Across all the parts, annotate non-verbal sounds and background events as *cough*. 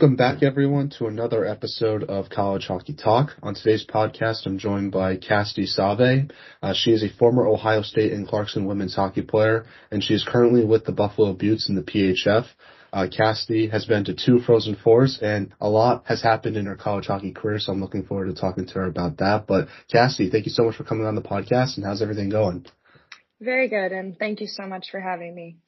Welcome back, everyone, to another episode of College Hockey Talk. On today's podcast, I'm joined by Cassidy Sauvé. Uh, she is a former Ohio State and Clarkson women's hockey player, and she is currently with the Buffalo Beauts in the PHF. Uh, has been to two Frozen Fours, and a lot has happened in her college hockey career, so I'm looking forward to talking to her about that. But Cassidy, thank you so much for coming on the podcast, and how's everything going? Very good, and thank you so much for having me.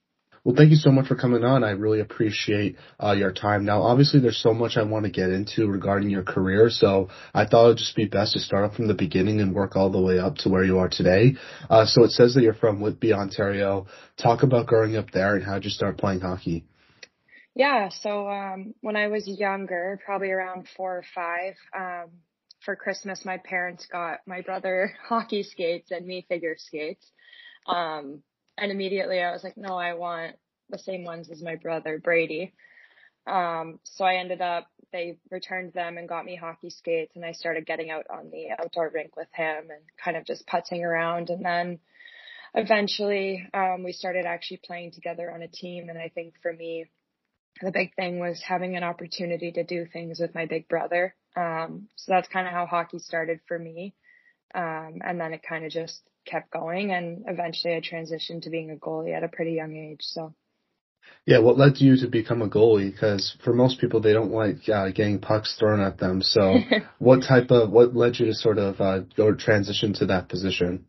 Well, thank you so much for coming on. I really appreciate uh, your time. Now, obviously, there's so much I want to get into regarding your career, so I thought it would just be best to start off from the beginning and work all the way up to where you are today. Uh, so it says that you're from Whitby, Ontario. Talk about growing up there and how did you start playing hockey? Yeah, so um, when I was younger, probably around four or five, um, for Christmas, my parents got my brother *laughs* hockey skates and me figure skates. Um, and immediately I was like, no, I want the same ones as my brother Brady. Um, so I ended up, they returned them and got me hockey skates and I started getting out on the outdoor rink with him and kind of just putzing around. And then eventually, um, we started actually playing together on a team. And I think for me, the big thing was having an opportunity to do things with my big brother. Um, so that's kind of how hockey started for me. Um, and then it kind of just kept going and eventually I transitioned to being a goalie at a pretty young age. So. Yeah, what led you to become a goalie? Because for most people, they don't like uh, getting pucks thrown at them. So, *laughs* what type of what led you to sort of uh, go transition to that position?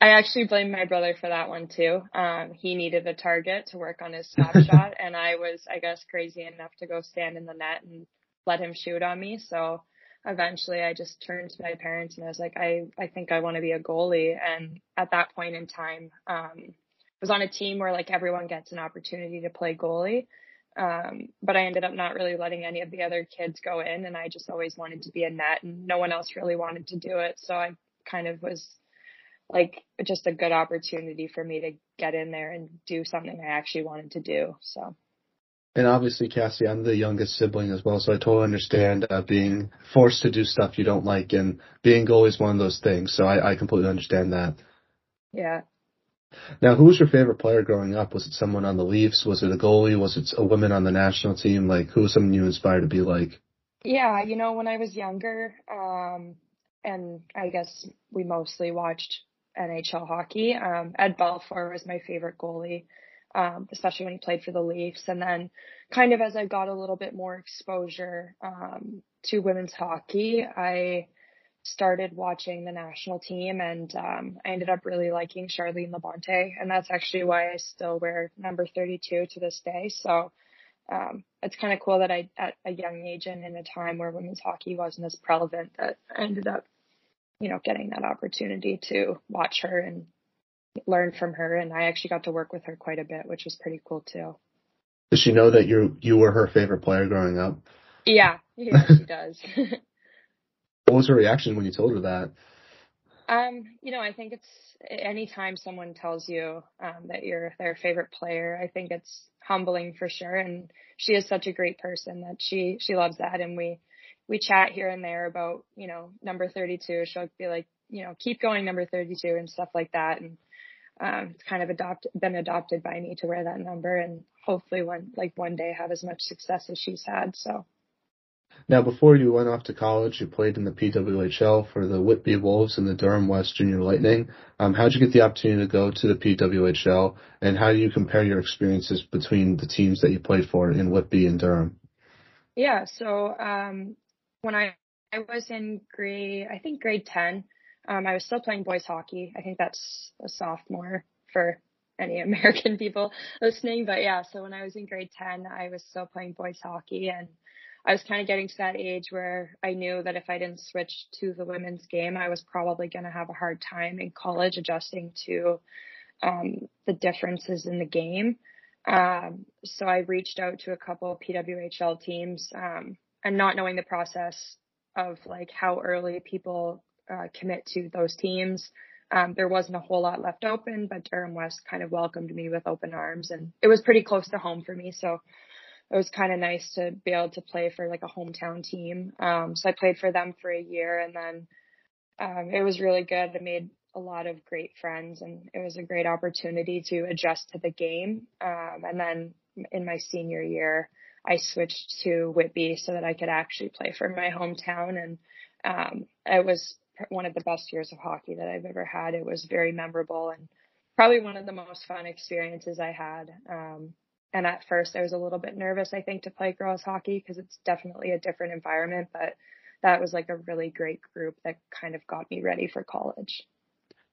I actually blame my brother for that one too. Um, he needed a target to work on his stop *laughs* shot, and I was, I guess, crazy enough to go stand in the net and let him shoot on me. So eventually I just turned to my parents and I was like, I, I think I want to be a goalie. And at that point in time, um, I was on a team where like everyone gets an opportunity to play goalie. Um, but I ended up not really letting any of the other kids go in and I just always wanted to be a net and no one else really wanted to do it. So I kind of was like just a good opportunity for me to get in there and do something I actually wanted to do. So. And obviously, Cassie, I'm the youngest sibling as well, so I totally understand uh, being forced to do stuff you don't like, and being goalie is one of those things. So I, I completely understand that. Yeah. Now, who was your favorite player growing up? Was it someone on the Leafs? Was it a goalie? Was it a woman on the national team? Like, who was someone you inspired to be like? Yeah, you know, when I was younger, um, and I guess we mostly watched NHL hockey. Um, Ed Belfour was my favorite goalie um, especially when he played for the Leafs. And then kind of as I got a little bit more exposure um, to women's hockey, I started watching the national team and um, I ended up really liking Charline Labonte. And that's actually why I still wear number 32 to this day. So um, it's kind of cool that I, at a young age and in a time where women's hockey wasn't as prevalent, that I ended up, you know, getting that opportunity to watch her and learn from her and I actually got to work with her quite a bit, which was pretty cool too. Does she know that you you were her favorite player growing up? Yeah, *laughs* yeah, she does. *laughs* what was her reaction when you told her that? Um, you know, I think it's anytime someone tells you um, that you're their favorite player, I think it's humbling for sure. And she is such a great person that she she loves that. And we we chat here and there about you know number 32. She'll be like, you know, keep going number 32 and stuff like that. And um, it's kind of adopted, been adopted by me to wear that number and hopefully one, like one day have as much success as she's had. So. Now, before you went off to college, you played in the PWHL for the Whitby Wolves and the Durham West Junior Lightning. Um, how did you get the opportunity to go to the PWHL, and how do you compare your experiences between the teams that you played for in Whitby and Durham? Yeah, so um, when I I was in grade, I think grade ten, um, I was still playing boys hockey. I think that's a sophomore for any *laughs* American people listening. But yeah, so when I was in grade 10, I was still playing boys hockey and I was kind of getting to that age where I knew that if I didn't switch to the women's game, I was probably going to have a hard time in college adjusting to um, the differences in the game. Um, so I reached out to a couple of PWHL teams um, and not knowing the process of like how early people uh, commit to those teams. Um, there wasn't a whole lot left open, but Durham West kind of welcomed me with open arms and it was pretty close to home for me. So it was kind of nice to be able to play for like a hometown team. Um, so I played for them for a year and then, um, it was really good. I made a lot of great friends and it was a great opportunity to adjust to the game. Um, and then in my senior year, I switched to Whitby so that I could actually play for my hometown. And um, it was one of the best years of hockey that I've ever had. It was very memorable and probably one of the most fun experiences I had. Um, and at first I was a little bit nervous, I think, to play girls hockey because it's definitely a different environment, but that was like a really great group that kind of got me ready for college.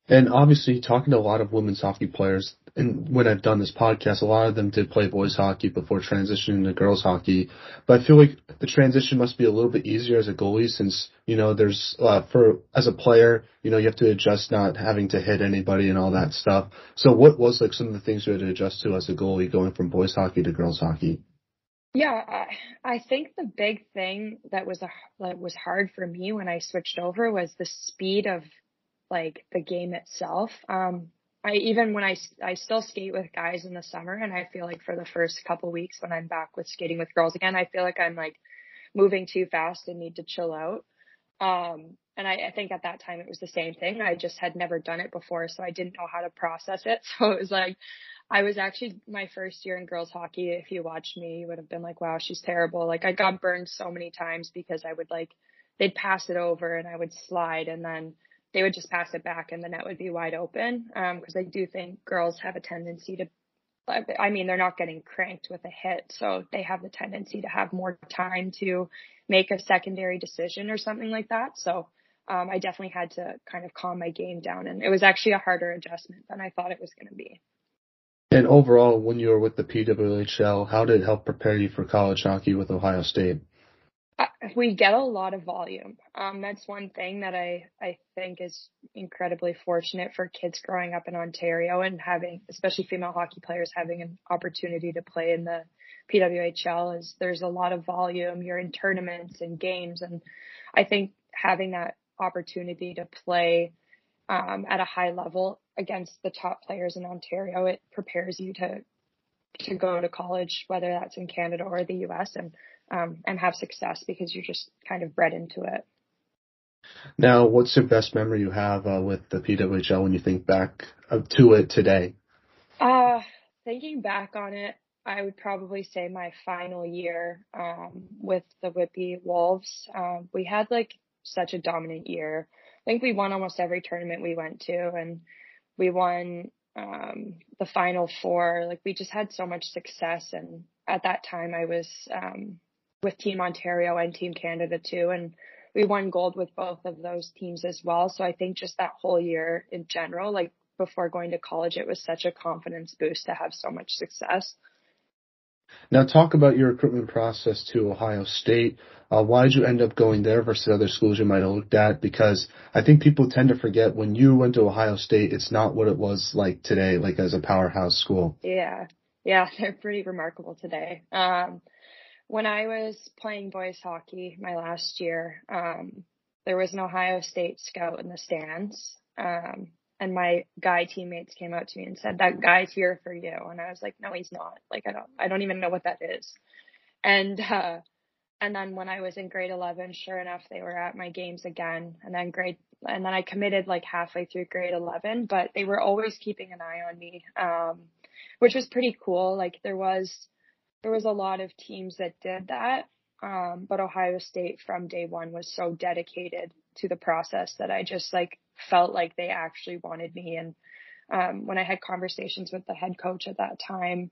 And obviously, talking to a lot of women's hockey players, and when I've done this podcast, a lot of them did play boys hockey before transitioning to girls hockey. But I feel like the transition must be a little bit easier as a goalie since, you know, there's, uh, for, as a player, you know, you have to adjust not having to hit anybody and all that stuff. So what was like some of the things you had to adjust to as a goalie going from boys hockey to girls hockey? Yeah, I, think the big thing that was a, that was hard for me when I switched over was the speed of like the game itself. Um, I even when I I still skate with guys in the summer, and I feel like for the first couple weeks when I'm back with skating with girls again, I feel like I'm like moving too fast and need to chill out. Um, and I, I think at that time it was the same thing. I just had never done it before, so I didn't know how to process it. *laughs* So it was like I was actually my first year in girls hockey. If you watched me, you would have been like, "Wow, she's terrible." Like I got burned so many times because I would like they'd pass it over and I would slide and then they would just pass it back and the net would be wide open. Um, cause I do think girls have a tendency to, I mean, they're not getting cranked with a hit. So they have the tendency to have more time to make a secondary decision or something like that. So, um, I definitely had to kind of calm my game down and it was actually a harder adjustment than I thought it was going to be. And overall, when you were with the PWHL, how did it help prepare you for college hockey with Ohio State? We get a lot of volume. Um, that's one thing that I, I think is incredibly fortunate for kids growing up in Ontario and having, especially female hockey players having an opportunity to play in the PWHL is there's a lot of volume. You're in tournaments and games. And I think having that opportunity to play, um, at a high level against the top players in Ontario, it prepares you to, to go to college, whether that's in Canada or the US. And um, and have success because you're just kind of bred into it. Now, what's your best memory you have uh, with the PWHL when you think back to it today? Uh, thinking back on it, I would probably say my final year um, with the Whitby Wolves. Um, we had like such a dominant year. I think we won almost every tournament we went to, and we won um, the final four. Like we just had so much success, and at that time I was um, with Team Ontario and Team Canada too. And we won gold with both of those teams as well. So I think just that whole year in general, like before going to college, it was such a confidence boost to have so much success. Now talk about your recruitment process to Ohio State. Uh, why did you end up going there versus other schools you might have looked at? Because I think people tend to forget when you went to Ohio State, it's not what it was like today, like as a powerhouse school. Yeah. Yeah. *laughs* They're pretty remarkable today. Um, when I was playing boys hockey my last year, um, there was an Ohio State scout in the stands. Um, and my guy teammates came out to me and said, that guy's here for you. And I was like, no, he's not. Like, I don't, I don't even know what that is. And, uh, and then when I was in grade 11, sure enough, they were at my games again. And then grade, and then I committed like halfway through grade 11, but they were always keeping an eye on me, um, which was pretty cool. Like there was, there was a lot of teams that did that. Um, but Ohio State from day one was so dedicated to the process that I just like felt like they actually wanted me. And, um, when I had conversations with the head coach at that time,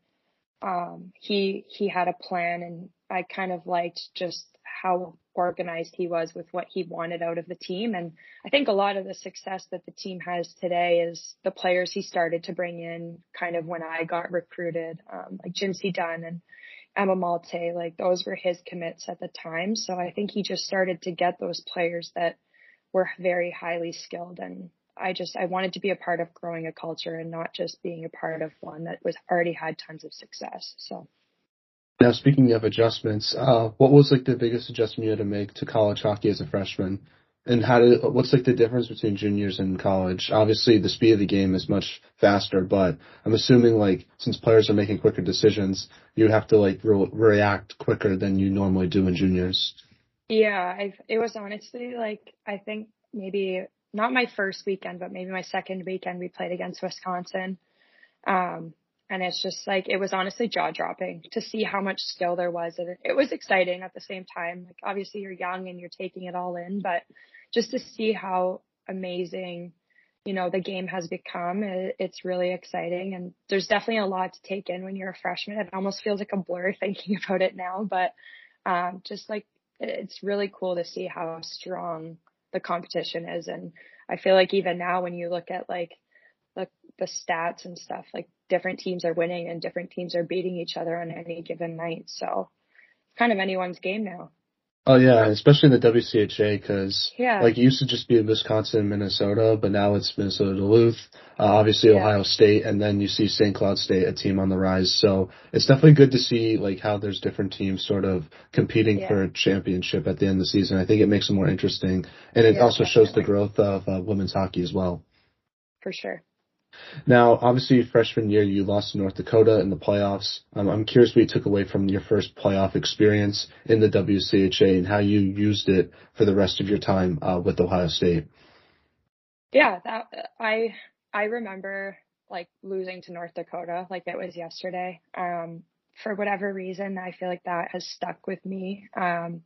um, he, he had a plan and I kind of liked just how organized he was with what he wanted out of the team. And I think a lot of the success that the team has today is the players he started to bring in kind of when I got recruited, um, like Jincy Dunne and Emma Maltais, like those were his commits at the time. So I think he just started to get those players that were very highly skilled and I just I wanted to be a part of growing a culture and not just being a part of one that was already had tons of success. So now speaking of adjustments, uh, what was like the biggest adjustment you had to make to college hockey as a freshman? And how did what's like the difference between juniors and college? Obviously, the speed of the game is much faster, but I'm assuming like since players are making quicker decisions, you have to like re- react quicker than you normally do in juniors. Yeah, i it was honestly like I think maybe not my first weekend, but maybe my second weekend we played against Wisconsin. Um, and it's just like it was honestly jaw dropping to see how much skill there was. And it was exciting at the same time. Like obviously you're young and you're taking it all in but just to see how amazing you know the game has become it's really exciting. And there's definitely a lot to take in when you're a freshman. It almost feels like a blur *laughs* thinking about it now but um just like it's really cool to see how strong the competition is. And i feel like even now when you look at like the the stats and stuff like different teams are winning and different teams are beating each other on any given night. So it's kind of anyone's game now. Oh yeah, especially in the WCHA because yeah. like it used to just be Wisconsin, Minnesota, but now it's Minnesota Duluth, uh, obviously yeah. Ohio State, and then you see St. Cloud State, a team on the rise. So it's definitely good to see like how there's different teams sort of competing yeah. for a championship at the end of the season. I think it makes it more interesting, and it also definitely. shows the growth of uh, women's hockey as well. For sure. Now, obviously, freshman year, you lost to North Dakota in the playoffs. Um, I'm curious what you took away from your first playoff experience in the WCHA and how you used it for the rest of your time uh, with Ohio State. Yeah, that I I remember like losing to North Dakota like it was yesterday. Um, for whatever reason, I feel like that has stuck with me. Um,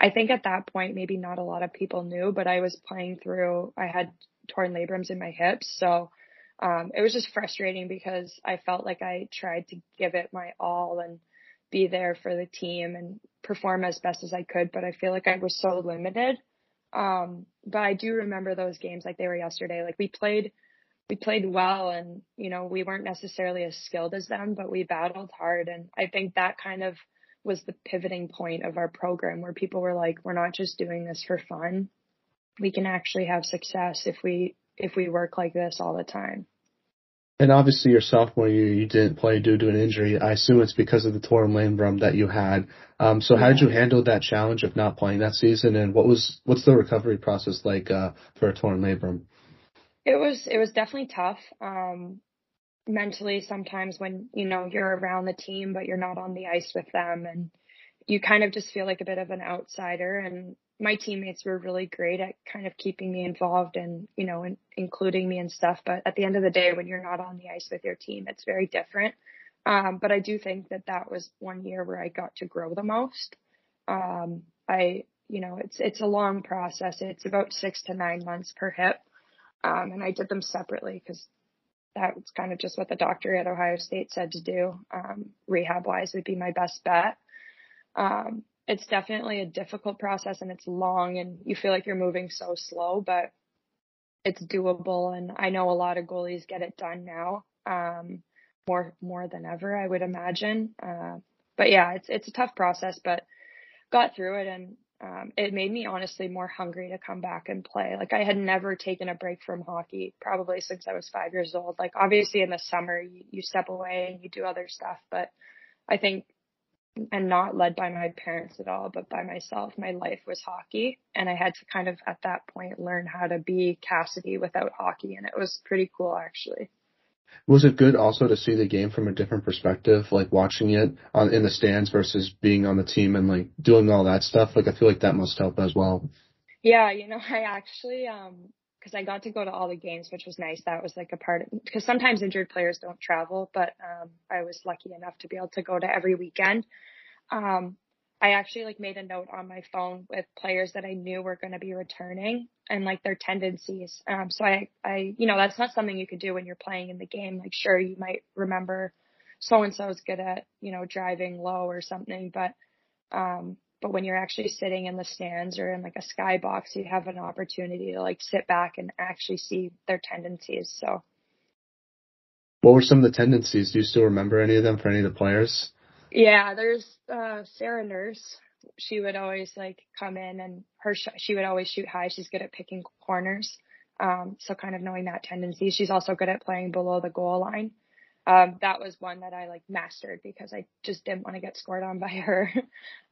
I think at that point, maybe not a lot of people knew, but I was playing through. I had torn labrums in my hips, so um, it was just frustrating because I felt like I tried to give it my all and be there for the team and perform as best as I could, but I feel like I was so limited. Um, but I do remember those games like they were yesterday. Like we played, we played well and, you know, we weren't necessarily as skilled as them, but we battled hard. And I think that kind of was the pivoting point of our program where people were like, we're not just doing this for fun. We can actually have success if we, if we work like this all the time. And obviously, your sophomore year, you didn't play due to an injury. I assume it's because of the torn labrum that you had. Um, so, how did you handle that challenge of not playing that season, and what was what's the recovery process like uh, for a torn labrum? It was it was definitely tough. Um, mentally, sometimes when you know you're around the team but you're not on the ice with them, and you kind of just feel like a bit of an outsider. And my teammates were really great at kind of keeping me involved and, you know, and including me and stuff. But at the end of the day, when you're not on the ice with your team, it's very different. Um, but I do think that that was one year where I got to grow the most. Um, I, you know, it's, it's a long process. It's about six to nine months per hip. Um, and I did them separately because that was kind of just what the doctor at Ohio State said to do. Um, rehab wise would be my best bet. Um, it's definitely a difficult process and it's long and you feel like you're moving so slow, but it's doable. And I know a lot of goalies get it done now, um, more, more than ever, I would imagine. Uh, but yeah, it's, it's a tough process, but got through it and, um, it made me honestly more hungry to come back and play. Like I had never taken a break from hockey probably since I was five years old. Like obviously in the summer you, you step away and you do other stuff, but I think and not led by my parents at all, but by myself. My life was hockey and I had to kind of at that point learn how to be Cassidy without hockey and it was pretty cool actually. Was it good also to see the game from a different perspective, like watching it on in the stands versus being on the team and like doing all that stuff? Like I feel like that must help as well. Yeah, you know, *laughs* I actually um because I got to go to all the games, which was nice. That was like a part of because sometimes injured players don't travel, but um, I was lucky enough to be able to go to every weekend. Um, I actually like made a note on my phone with players that I knew were going to be returning and like their tendencies. Um, so I, I, you know, that's not something you could do when you're playing in the game. Like, sure, you might remember so and so is good at, you know, driving low or something, but, um, but when you're actually sitting in the stands or in like a skybox, you have an opportunity to like sit back and actually see their tendencies. So. What were some of the tendencies? Do you still remember any of them for any of the players? Yeah, there's uh Sarah Nurse. She would always like come in and her sh- she would always shoot high. She's good at picking corners. Um, so kind of knowing that tendency. She's also good at playing below the goal line um, that was one that I like mastered because I just didn't want to get scored on by *laughs* her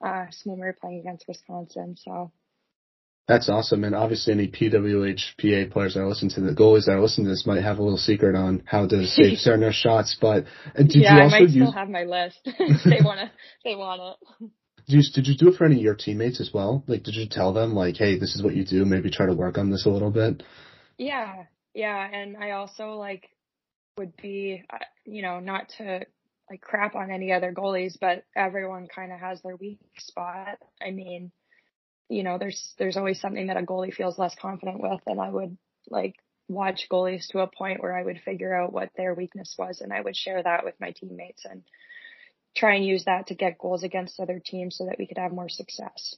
uh, when we were playing against Wisconsin. So that's awesome. And obviously, any PWHPA players that listen to the goalies that listen to this might have a little secret on how to save *laughs* certain shots. But did yeah, you also I might use... still have my list. *laughs* they want to. They want it. Did you, did you do it for any of your teammates as well? Like, did you tell them like, hey, this is what you do? Maybe try to work on this a little bit. Yeah, yeah, and I also like would be, uh, you know, not to like crap on any other goalies, but everyone kind of has their weak spot. I mean, you know, there's there's always something that a goalie feels less confident with, and I would like watch goalies to a point where I would figure out what their weakness was, and I would share that with my teammates and try and use that to get goals against other teams so that we could have more success.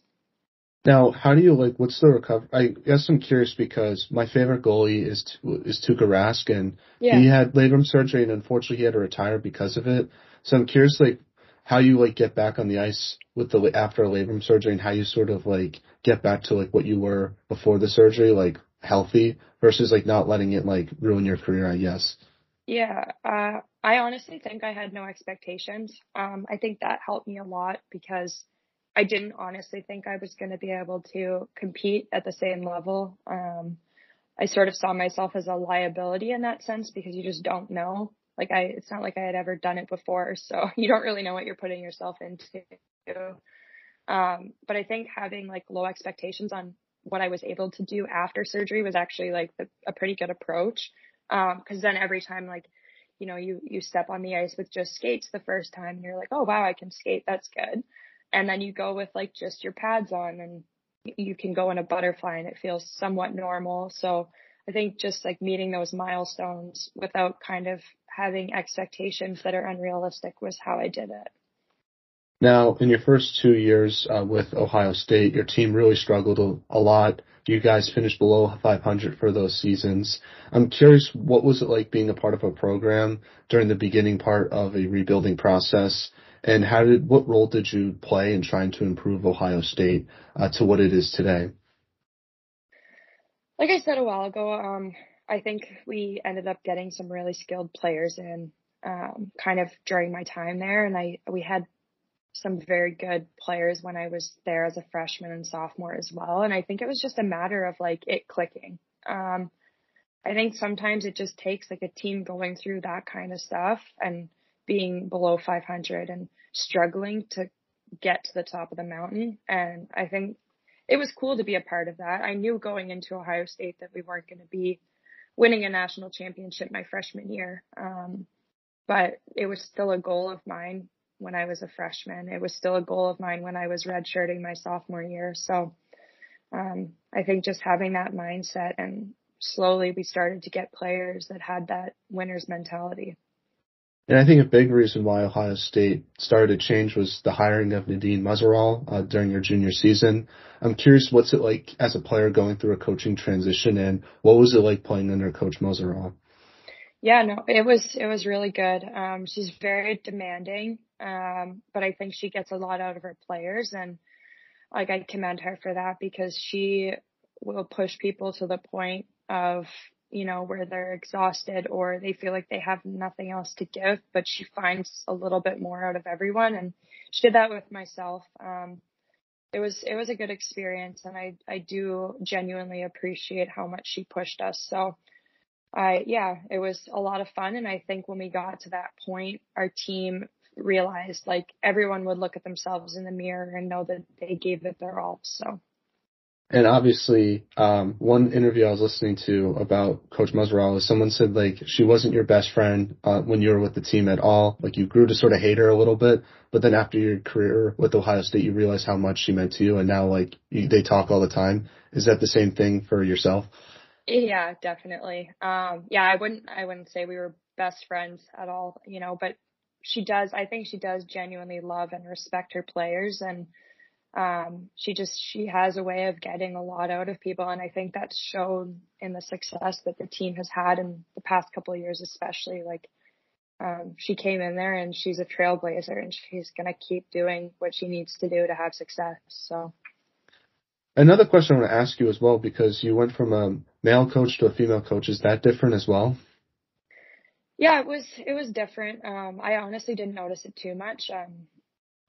Now, how do you like? What's the recovery? I guess I'm curious because my favorite goalie is is Tuukka Rask, and yeah. he had labrum surgery, and unfortunately, he had to retire because of it. So I'm curious, like, how you like get back on the ice with the after a labrum surgery, and how you sort of like get back to like what you were before the surgery, like healthy versus like not letting it like ruin your career. I guess. Yeah, uh, I honestly think I had no expectations. Um, I think that helped me a lot because I didn't honestly think I was going to be able to compete at the same level. Um, I sort of saw myself as a liability in that sense because you just don't know. Like I, it's not like I had ever done it before, *laughs* so you don't really know what you're putting yourself into. Um, but I think having like low expectations on what I was able to do after surgery was actually like the, a pretty good approach. Um, cause then every time like, you know, you, you step on the ice with just skates the first time you're like, oh wow, I can skate. That's good and then you go with like just your pads on and you can go in a butterfly and it feels somewhat normal. So I think just like meeting those milestones without kind of having expectations that are unrealistic was how I did it. Now, in your first two years uh, with Ohio State, your team really struggled a, a lot. You guys finished below 500 for those seasons. I'm curious, what was it like being a part of a program during the beginning part of a rebuilding process? And how did what role did you play in trying to improve Ohio State uh, to what it is today? Like I said a while ago, um, I think we ended up getting some really skilled players in um, kind of during my time there, and I we had some very good players when I was there as a freshman and sophomore as well. And I think it was just a matter of like it clicking. Um, I think sometimes it just takes like a team going through that kind of stuff and being below 500 and struggling to get to the top of the mountain. And I think it was cool to be a part of that. I knew going into Ohio State that we weren't going to be winning a national championship my freshman year. Um, but it was still a goal of mine when I was a freshman. It was still a goal of mine when I was redshirting my sophomore year. So, um, I think just having that mindset and slowly we started to get players that had that winner's mentality. And I think a big reason why Ohio State started to change was the hiring of Nadine Muzerall uh, during your junior season. I'm curious, what's it like as a player going through a coaching transition, and what was it like playing under Coach Muzerall? Yeah, no, it was it was really good. Um, she's very demanding, um, but I think she gets a lot out of her players, and like I commend her for that because she will push people to the point of you know, where they're exhausted or they feel like they have nothing else to give, but she finds a little bit more out of everyone. And she did that with myself. Um, it was, it was a good experience and I, I do genuinely appreciate how much she pushed us. So I, yeah, it was a lot of fun. And I think when we got to that point, our team realized like everyone would look at themselves in the mirror and know that they gave it their all. So and obviously, um, one interview I was listening to about Coach is someone said like she wasn't your best friend uh, when you were with the team at all. Like you grew to sort of hate her a little bit, but then after your career with Ohio State, you realized how much she meant to you, and now like you, they talk all the time. Is that the same thing for yourself? Yeah, definitely. Um, yeah, I wouldn't I wouldn't say we were best friends at all, you know, but she does. I think she does genuinely love and respect her players and um, she just she has a way of getting a lot out of people, and I think that's shown in the success that the team has had in the past couple of years, especially. Like um, she came in there and she's a trailblazer, and she's gonna keep doing what she needs to do to have success. So. Another question I want to ask you as well, because you went from a male coach to a female coach, is that different as well? Yeah, it was it was different. Um, I honestly didn't notice it too much. Um,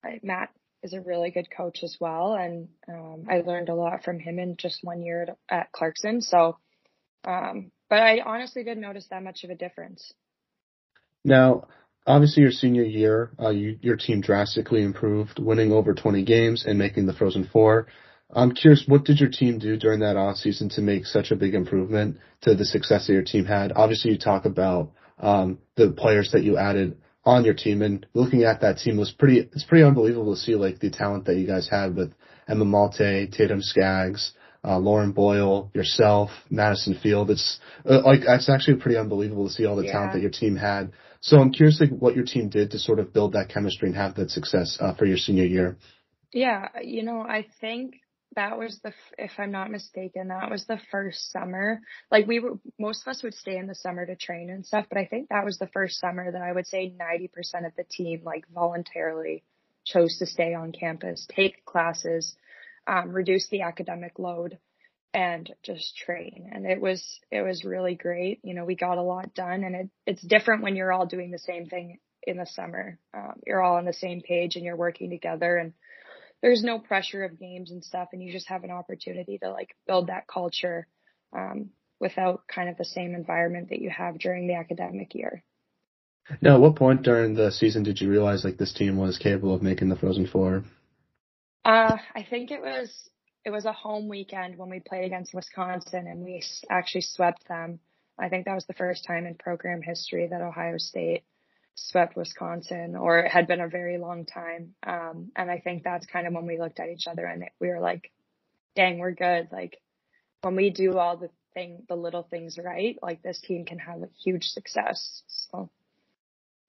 I, Matt is a really good coach as well. And um, I learned a lot from him in just one year at, Clarkson. So, um, but I honestly didn't notice that much of a difference. Now, obviously, your senior year, uh, you, your team drastically improved, winning over 20 games and making the Frozen Four. I'm curious, what did your team do during that off season to make such a big improvement to the success that your team had? Obviously, you talk about um, the players that you added on your team and looking at that team was pretty, it's pretty unbelievable to see like the talent that you guys had with Emma Maltais, Tatum Skaggs, uh, Lauren Boyle, yourself, Madison Field. It's uh, like it's actually pretty unbelievable to see all the yeah. talent that your team had. So I'm curious, like, what your team did to sort of build that chemistry and have that success uh, for your senior year. Yeah, you know, I think that was the, if I'm not mistaken, that was the first summer. Like we were, most of us would stay in the summer to train and stuff, but I think that was the first summer that I would say 90% of the team like voluntarily chose to stay on campus, take classes, um, reduce the academic load and just train. And it was, it was really great. You know, we got a lot done and it, it's different when you're all doing the same thing in the summer. Um, you're all on the same page and you're working together and there's no pressure of games and stuff. And you just have an opportunity to like build that culture, um, without kind of the same environment that you have during the academic year. Now, at what point during the season did you realize like this team was capable of making the Frozen Four? Uh, I think it was it was a home weekend when we played against Wisconsin and we actually swept them. I think that was the first time in program history that Ohio State swept Wisconsin, or it had been a very long time. Um, and I think that's kind of when we looked at each other and we were like, "Dang, we're good!" Like when we do all the thing, the little things right, like this team can have a huge success. So.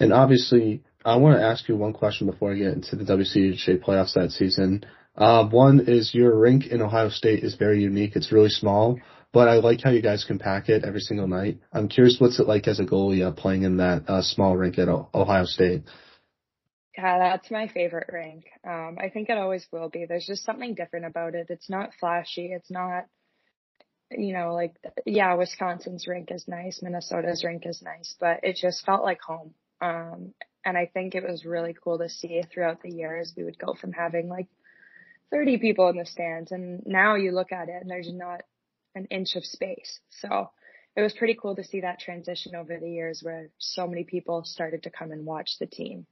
And obviously, I want to ask you one question before I get into the WCHA playoffs that season. Uh, one is your rink in Ohio State is very unique. It's really small, but I like how you guys can pack it every single night. I'm curious, what's it like as a goalie uh, playing in that uh, small rink at o- Ohio State? Yeah, that's my favorite rink. Um, I think it always will be. There's just something different about it. It's not flashy. It's not, you know, like, yeah, Wisconsin's rink is nice. Minnesota's rink is nice, but it just felt like home. Um, and I think it was really cool to see throughout the years. We would go from having like 30 people in the stands and now you look at it and there's not an inch of space. So it was pretty cool to see that transition over the years where so many people started to come and watch the team.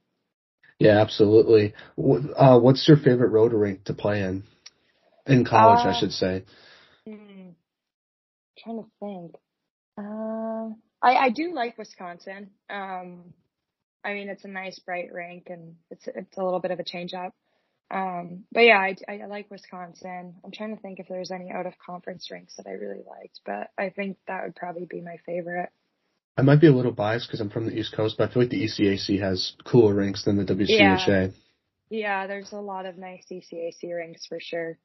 Yeah, absolutely. Uh, what's your favorite road rink to play in? In college, uh, I should say. Hmm, trying to think. Uh, I, I do like Wisconsin. Um, I mean, it's a nice bright rink and it's, it's a little bit of a change up. Um, but yeah, I, I like Wisconsin. I'm trying to think if there's any out of conference rinks that I really liked, but I think that would probably be my favorite. I might be a little biased because I'm from the East Coast, but I feel like the ECAC has cooler rinks than the WCHA. Yeah. yeah, there's a lot of nice ECAC rinks for sure.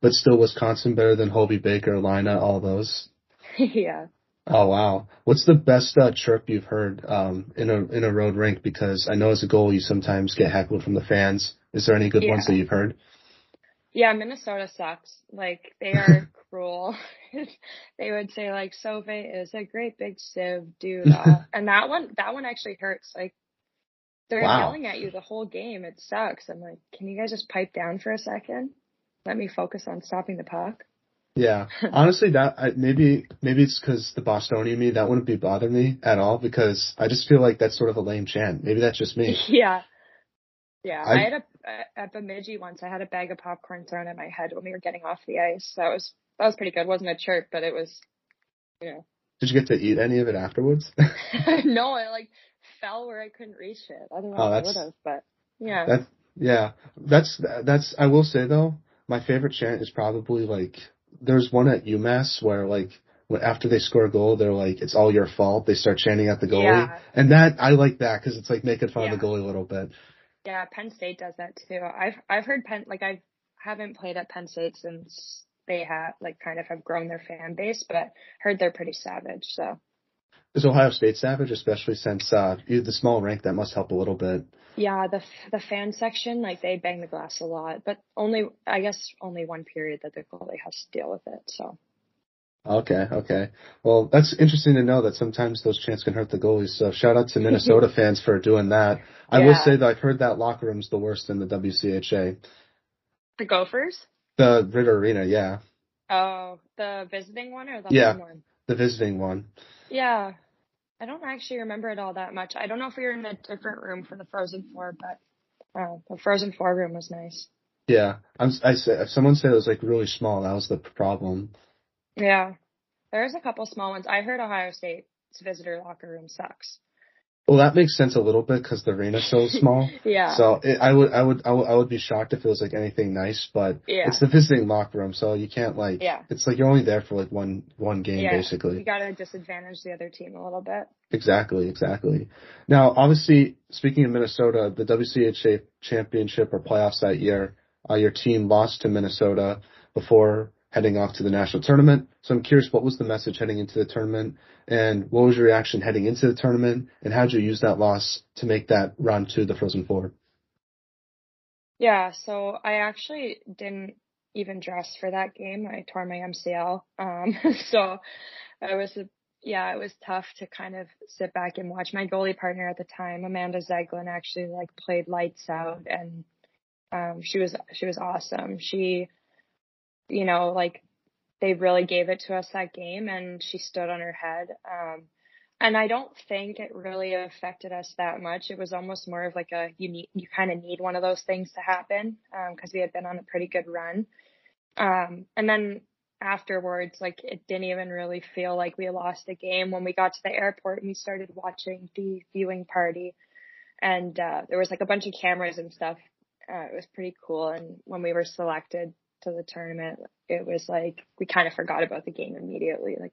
But still, Wisconsin better than Hobey Baker, Lynah, all those. *laughs* yeah. Oh wow! What's the best uh, chirp you've heard um, in a in a road rink? Because I know as a goal you sometimes get heckled from the fans. Is there any good yeah. ones that you've heard? Yeah, Minnesota sucks. Like they are *laughs* cruel. *laughs* they would say like Sophie is a great big sieve, dude. *laughs* Uh, and that one, that one actually hurts. Like they're wow. yelling at you the whole game. It sucks. I'm like, can you guys just pipe down for a second? Let me focus on stopping the puck. Yeah, honestly, that I, maybe maybe it's because the Bostonian me that wouldn't be bothering me at all because I just feel like that's sort of a lame chant. Maybe that's just me. Yeah, yeah. I, I had a at Bemidji once. I had a bag of popcorn thrown at my head when we were getting off the ice. That was that was pretty good. It wasn't a chirp, but it was, you know. Did you get to eat any of it afterwards? *laughs* *laughs* no, I like fell where I couldn't reach it. Oh, I don't know oh, if I would have, but yeah. That's yeah. That's that's. I will say though, my favorite chant is probably like there's one at UMass where like when after they score a goal, they're like, "It's all your fault." They start chanting at the goalie, yeah. and that I like that because it's like making fun yeah. of the goalie a little bit. Yeah, Penn State does that too. I've I've heard Penn like I haven't played at Penn State since they have like kind of have grown their fan base, but heard they're pretty savage. So is Ohio State savage, especially since uh, the small rank that must help a little bit. Yeah, the the fan section like they bang the glass a lot, but only I guess only one period that the goalie has to deal with it. So. Okay, okay. Well, that's interesting to know that sometimes those chants can hurt the goalies. So shout out to Minnesota *laughs* fans for doing that. I yeah. will say that I've heard that locker room's the worst in the WCHA. The Gophers? The Ridder Arena, yeah. Oh, the visiting one or the yeah, home one? The visiting one. Yeah. I don't actually remember it all that much. I don't know if we were in a different room for the Frozen Four, but uh, the Frozen Four room was nice. Yeah, I'm, I said someone said it was like really small. That was the problem. Yeah, there's a couple small ones. I heard Ohio State's visitor locker room sucks. Well, that makes sense a little bit because the arena's so small. *laughs* yeah. So it, I would, I would, I would, I would be shocked if it was like anything nice, but yeah. it's the visiting locker room, so you can't like. Yeah. It's like you're only there for like one one game yeah. basically. You gotta disadvantage the other team a little bit. Exactly, exactly. Now, obviously, speaking of Minnesota, the WCHA championship or playoffs that year, uh, your team lost to Minnesota before heading off to the national tournament. So I'm curious, what was the message heading into the tournament, and what was your reaction heading into the tournament, and how did you use that loss to make that run to the Frozen Four? Yeah, so I actually didn't even dress for that game. I tore my MCL, um, *laughs* so I was yeah, it was tough to kind of sit back and watch. My goalie partner at the time, Amanda Zeglin, actually like played lights out, and um, she was she was awesome. She you know, like they really gave it to us that game and she stood on her head. Um, and I don't think it really affected us that much. It was almost more of like a, you need, you kind of need one of those things to happen, um, cause we had been on a pretty good run. Um, and then afterwards, like it didn't even really feel like we lost the game when we got to the airport and we started watching the viewing party and, uh, there was like a bunch of cameras and stuff. Uh, it was pretty cool. And when we were selected, to the tournament, it was like we kind of forgot about the game immediately. Like,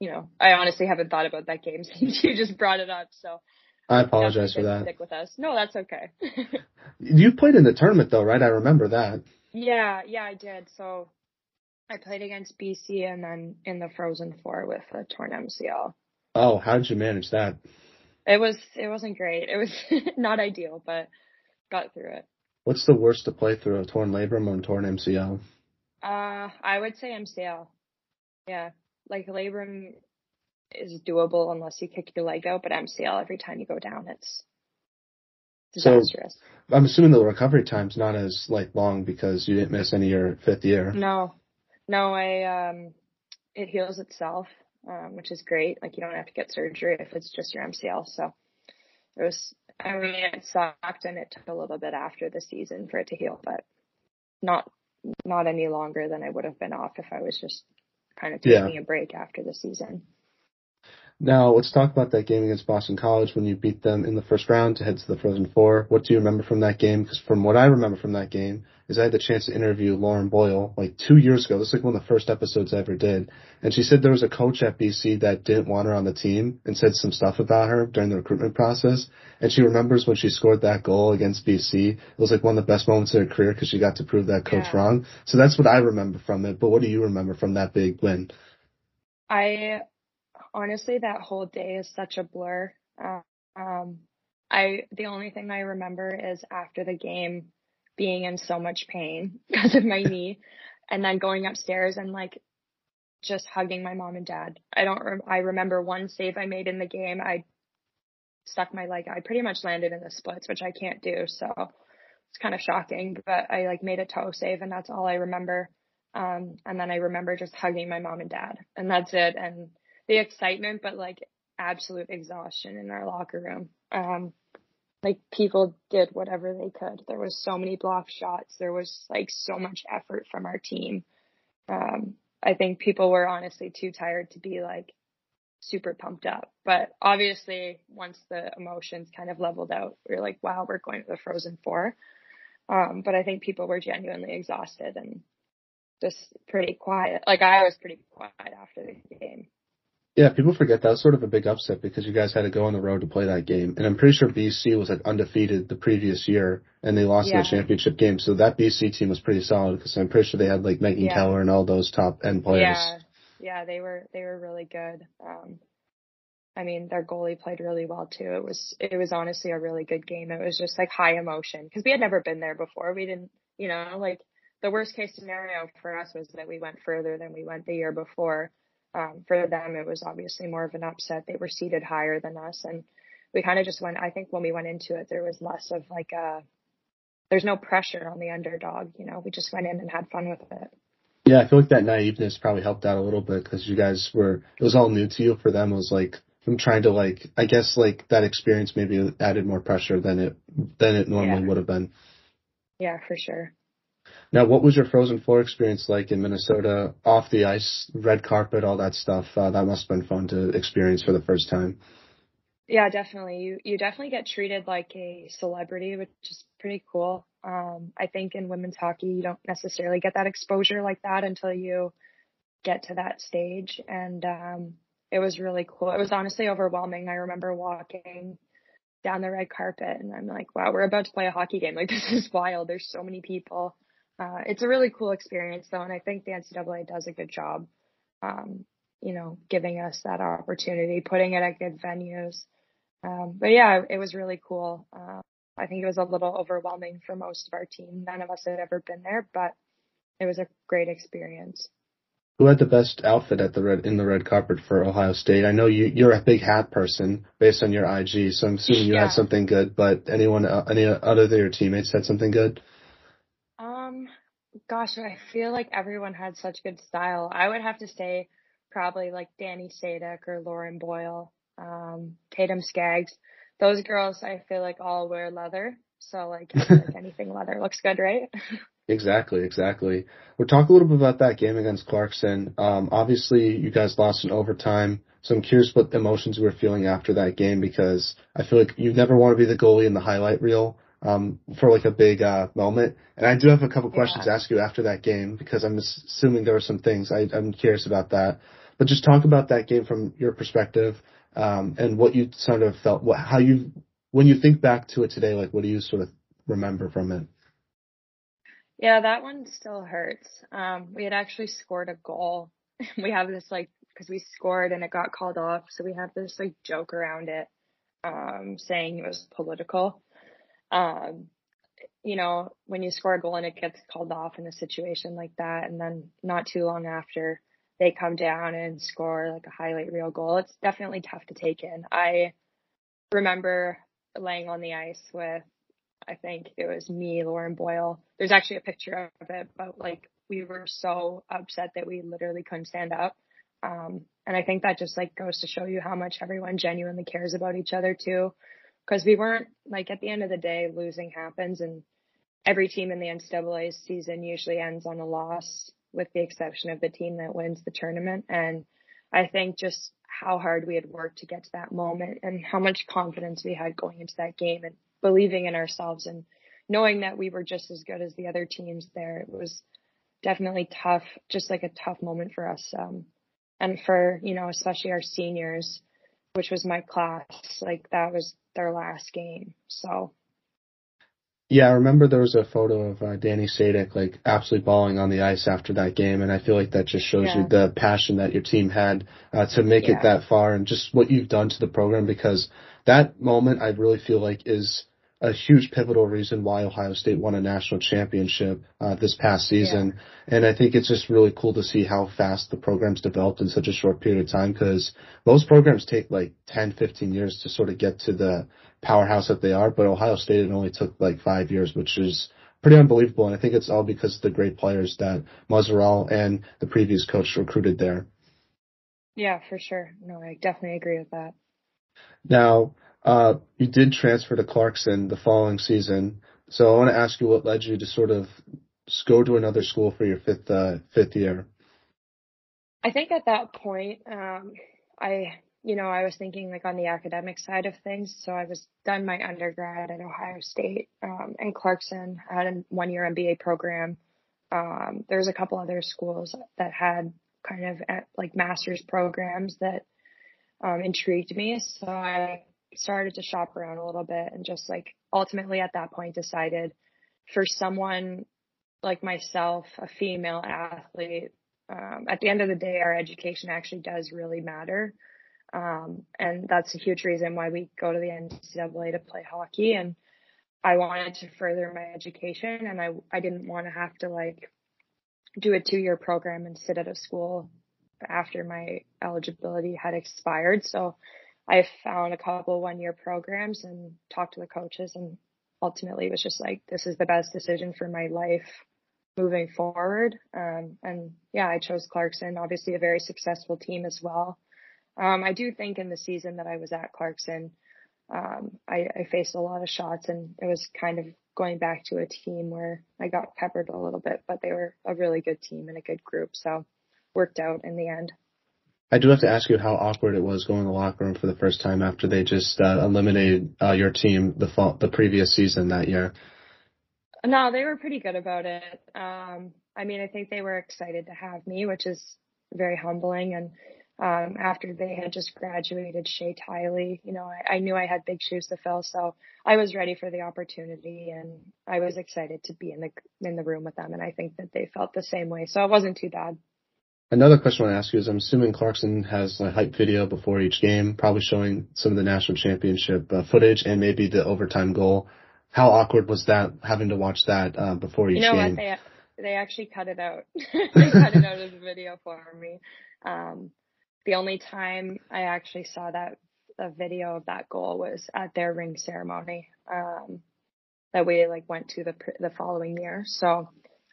you know, I honestly haven't thought about that game *laughs* since you just brought it up. So I apologize for that. Stick with us. No, that's okay. *laughs* you played in the tournament though, right? I remember that. Yeah, yeah, I did. So I played against BC and then in the Frozen Four with a torn MCL. Oh, how did you manage that? It was it wasn't great. It was *laughs* not ideal, but got through it. What's the worst to play through, a torn labrum or a torn MCL? Uh, I would say MCL. Yeah, like labrum is doable unless you kick your leg out, but MCL every time you go down, it's disastrous. So, I'm assuming the recovery time's not as like long because you didn't miss any your fifth year. No, no, I um, it heals itself, um, which is great. Like you don't have to get surgery if it's just your MCL. So it was I mean, it sucked and it took a little bit after the season for it to heal, but not not any longer than I would have been off if I was just kind of taking yeah. a break after the season. Now, let's talk about that game against Boston College when you beat them in the first round to head to the Frozen Four. What do you remember from that game? Because from what I remember from that game is I had the chance to interview Lauren Boyle like two years ago. This is like one of the first episodes I ever did. And she said there was a coach at BC that didn't want her on the team and said some stuff about her during the recruitment process. And she remembers when she scored that goal against BC. It was like one of the best moments of her career because she got to prove that coach yeah. wrong. So that's what I remember from it. But what do you remember from that big win? I honestly, that whole day is such a blur. Um, I the only thing I remember is after the game being in so much pain *laughs* because of my *laughs* knee, and then going upstairs and like just hugging my mom and dad. I don't. Re- I remember one save I made in the game. I stuck my leg. I pretty much landed in the splits, which I can't do. So it's kind of shocking. But I like made a toe save, and that's all I remember. Um, and then I remember just hugging my mom and dad, and that's it. And the excitement, but like absolute exhaustion in our locker room. Um, like people did whatever they could. There was so many block shots. There was like so much effort from our team. Um, I think people were honestly too tired to be like super pumped up. But obviously, once the emotions kind of leveled out, we were like, wow, we're going to the Frozen Four. Um, but I think people were genuinely exhausted and just pretty quiet. Like I was pretty quiet after the game. Yeah, people forget that was sort of a big upset because you guys had to go on the road to play that game. And I'm pretty sure BC was like undefeated the previous year and they lost yeah. in the championship game. So that BC team was pretty solid because I'm pretty sure they had like Megan yeah. Keller and all those top end players. Yeah. Yeah, they were, they were really good. Um, I mean, their goalie played really well too. It was, it was honestly a really good game. It was just like high emotion because we had never been there before. We didn't, you know, like the worst case scenario for us was that we went further than we went the year before um, for them, it was obviously more of an upset. They were seated higher than us, and we kind of just went. I think when we went into it, there was less of like a. There's no pressure on the underdog. You know, we just went in and had fun with it. Yeah, I feel like that naiveness probably helped out a little bit because you guys were. It was all new to you. For them, it was like I'm trying to like. I guess like that experience maybe added more pressure than it than it normally yeah. would have been. Yeah, for sure. Now, what was your frozen Four experience like in Minnesota? Off the ice, red carpet, all that stuff. Uh, that must have been fun to experience for the first time. Yeah, definitely. You you definitely get treated like a celebrity, which is pretty cool. Um, I think in women's hockey, you don't necessarily get that exposure like that until you get to that stage. And um, it was really cool. It was honestly overwhelming. I remember walking down the red carpet and I'm like, wow, we're about to play a hockey game. Like *laughs* this is wild. There's so many people. Uh, it's a really cool experience though. And I think the NCAA does a good job, um, you know, giving us that opportunity, putting it at good venues. Um, but yeah, it was really cool. Uh, I think it was a little overwhelming for most of our team. None of us had ever been there, but it was a great experience. Who had the best outfit at the red in the red carpet for Ohio State? I know you you're a big hat person based on your IG, so I'm assuming you yeah. had something good. But anyone, uh, any other than your teammates had something good? Gosh, I feel like everyone had such good style. I would have to say probably like Dani Sadek or Lauren Boyle, um, Tatum Skaggs. Those girls, I feel like all wear leather. So like, like *laughs* anything leather looks good, right? *laughs* Exactly, exactly. We'll talk a little bit about that game against Clarkson. Um, obviously, you guys lost in overtime, so I'm curious what emotions you were feeling after that game because I feel like you never want to be the goalie in the highlight reel um, for like a big uh, moment. And I do have a couple yeah. questions to ask you after that game because I'm assuming there were some things I, I'm curious about that. But just talk about that game from your perspective um, and what you sort of felt, what, how you when you think back to it today, like what do you sort of remember from it? Yeah, that one still hurts. Um, we had actually scored a goal. *laughs* we have this like, cause we scored and it got called off. So we have this like joke around it, um, saying it was political. Um, you know, when you score a goal and it gets called off in a situation like that, and then not too long after they come down and score like a highlight reel goal, it's definitely tough to take in. I remember laying on the ice with I think it was me, Lauren Boyle. There's actually a picture of it, but like we were so upset that we literally couldn't stand up. Um, and I think that just like goes to show you how much everyone genuinely cares about each other too. Cause we weren't like at the end of the day, losing happens and every team in the NCAA season usually ends on a loss with the exception of the team that wins the tournament. And I think just how hard we had worked to get to that moment and how much confidence we had going into that game and believing in ourselves and knowing that we were just as good as the other teams there. It was definitely tough, just like a tough moment for us. Um, and for, you know, especially our seniors, which was my class, like that was their last game. So. Yeah, I remember there was a photo of uh, Dani Sadek like absolutely bawling on the ice after that game, and I feel like that just shows yeah. you the passion that your team had uh, to make yeah. it that far, and just what you've done to the program. Because that moment, I really feel like is a huge pivotal reason why Ohio State won a national championship uh, this past season. Yeah. And I think it's just really cool to see how fast the program's developed in such a short period of time because most programs take like 10, 15 years to sort of get to the powerhouse that they are. But Ohio State, it only took like five years, which is pretty unbelievable. And I think it's all because of the great players that Muzerall and the previous coach recruited there. Yeah, for sure. No, I definitely agree with that. Now, uh, you did transfer to Clarkson the following season. So I want to ask you what led you to sort of go to another school for your fifth uh, fifth year. I think at that point, um, I you know I was thinking like on the academic side of things. So I was done my undergrad at Ohio State um, and Clarkson. I had a one year MBA program. Um, there's a couple other schools that had kind of at, like master's programs that um, intrigued me. So I started to shop around a little bit and just like ultimately at that point decided for someone like myself, a female athlete, um, at the end of the day, our education actually does really matter. Um, and that's a huge reason why we go to the NCAA to play hockey. And I wanted to further my education and I, I didn't want to have to like do a two year program and sit at a school after my eligibility had expired. So I found a couple one year programs and talked to the coaches and ultimately was just like, this is the best decision for my life moving forward. Um, and yeah, I chose Clarkson, obviously a very successful team as well. Um, I do think in the season that I was at Clarkson, um, I, I faced a lot of shots and it was kind of going back to a team where I got peppered a little bit, but they were a really good team and a good group. So worked out in the end. I do have to ask you how awkward it was going in the locker room for the first time after they just uh, eliminated uh, your team the fall, the previous season that year. No, they were pretty good about it. Um, I mean, I think they were excited to have me, which is very humbling. And um, after they had just graduated Shea Tiley, you know, I, I knew I had big shoes to fill, so I was ready for the opportunity, and I was excited to be in the in the room with them. And I think that they felt the same way, so it wasn't too bad. Another question I want to ask you is I'm assuming Clarkson has a hype video before each game, probably showing some of the national championship uh, footage and maybe the overtime goal. How awkward was that having to watch that uh, before each you know game? What? They they actually cut it out. *laughs* they cut it out of the video for me. Um, the only time I actually saw that a video of that goal was at their ring ceremony um, that we like went to the the following year. So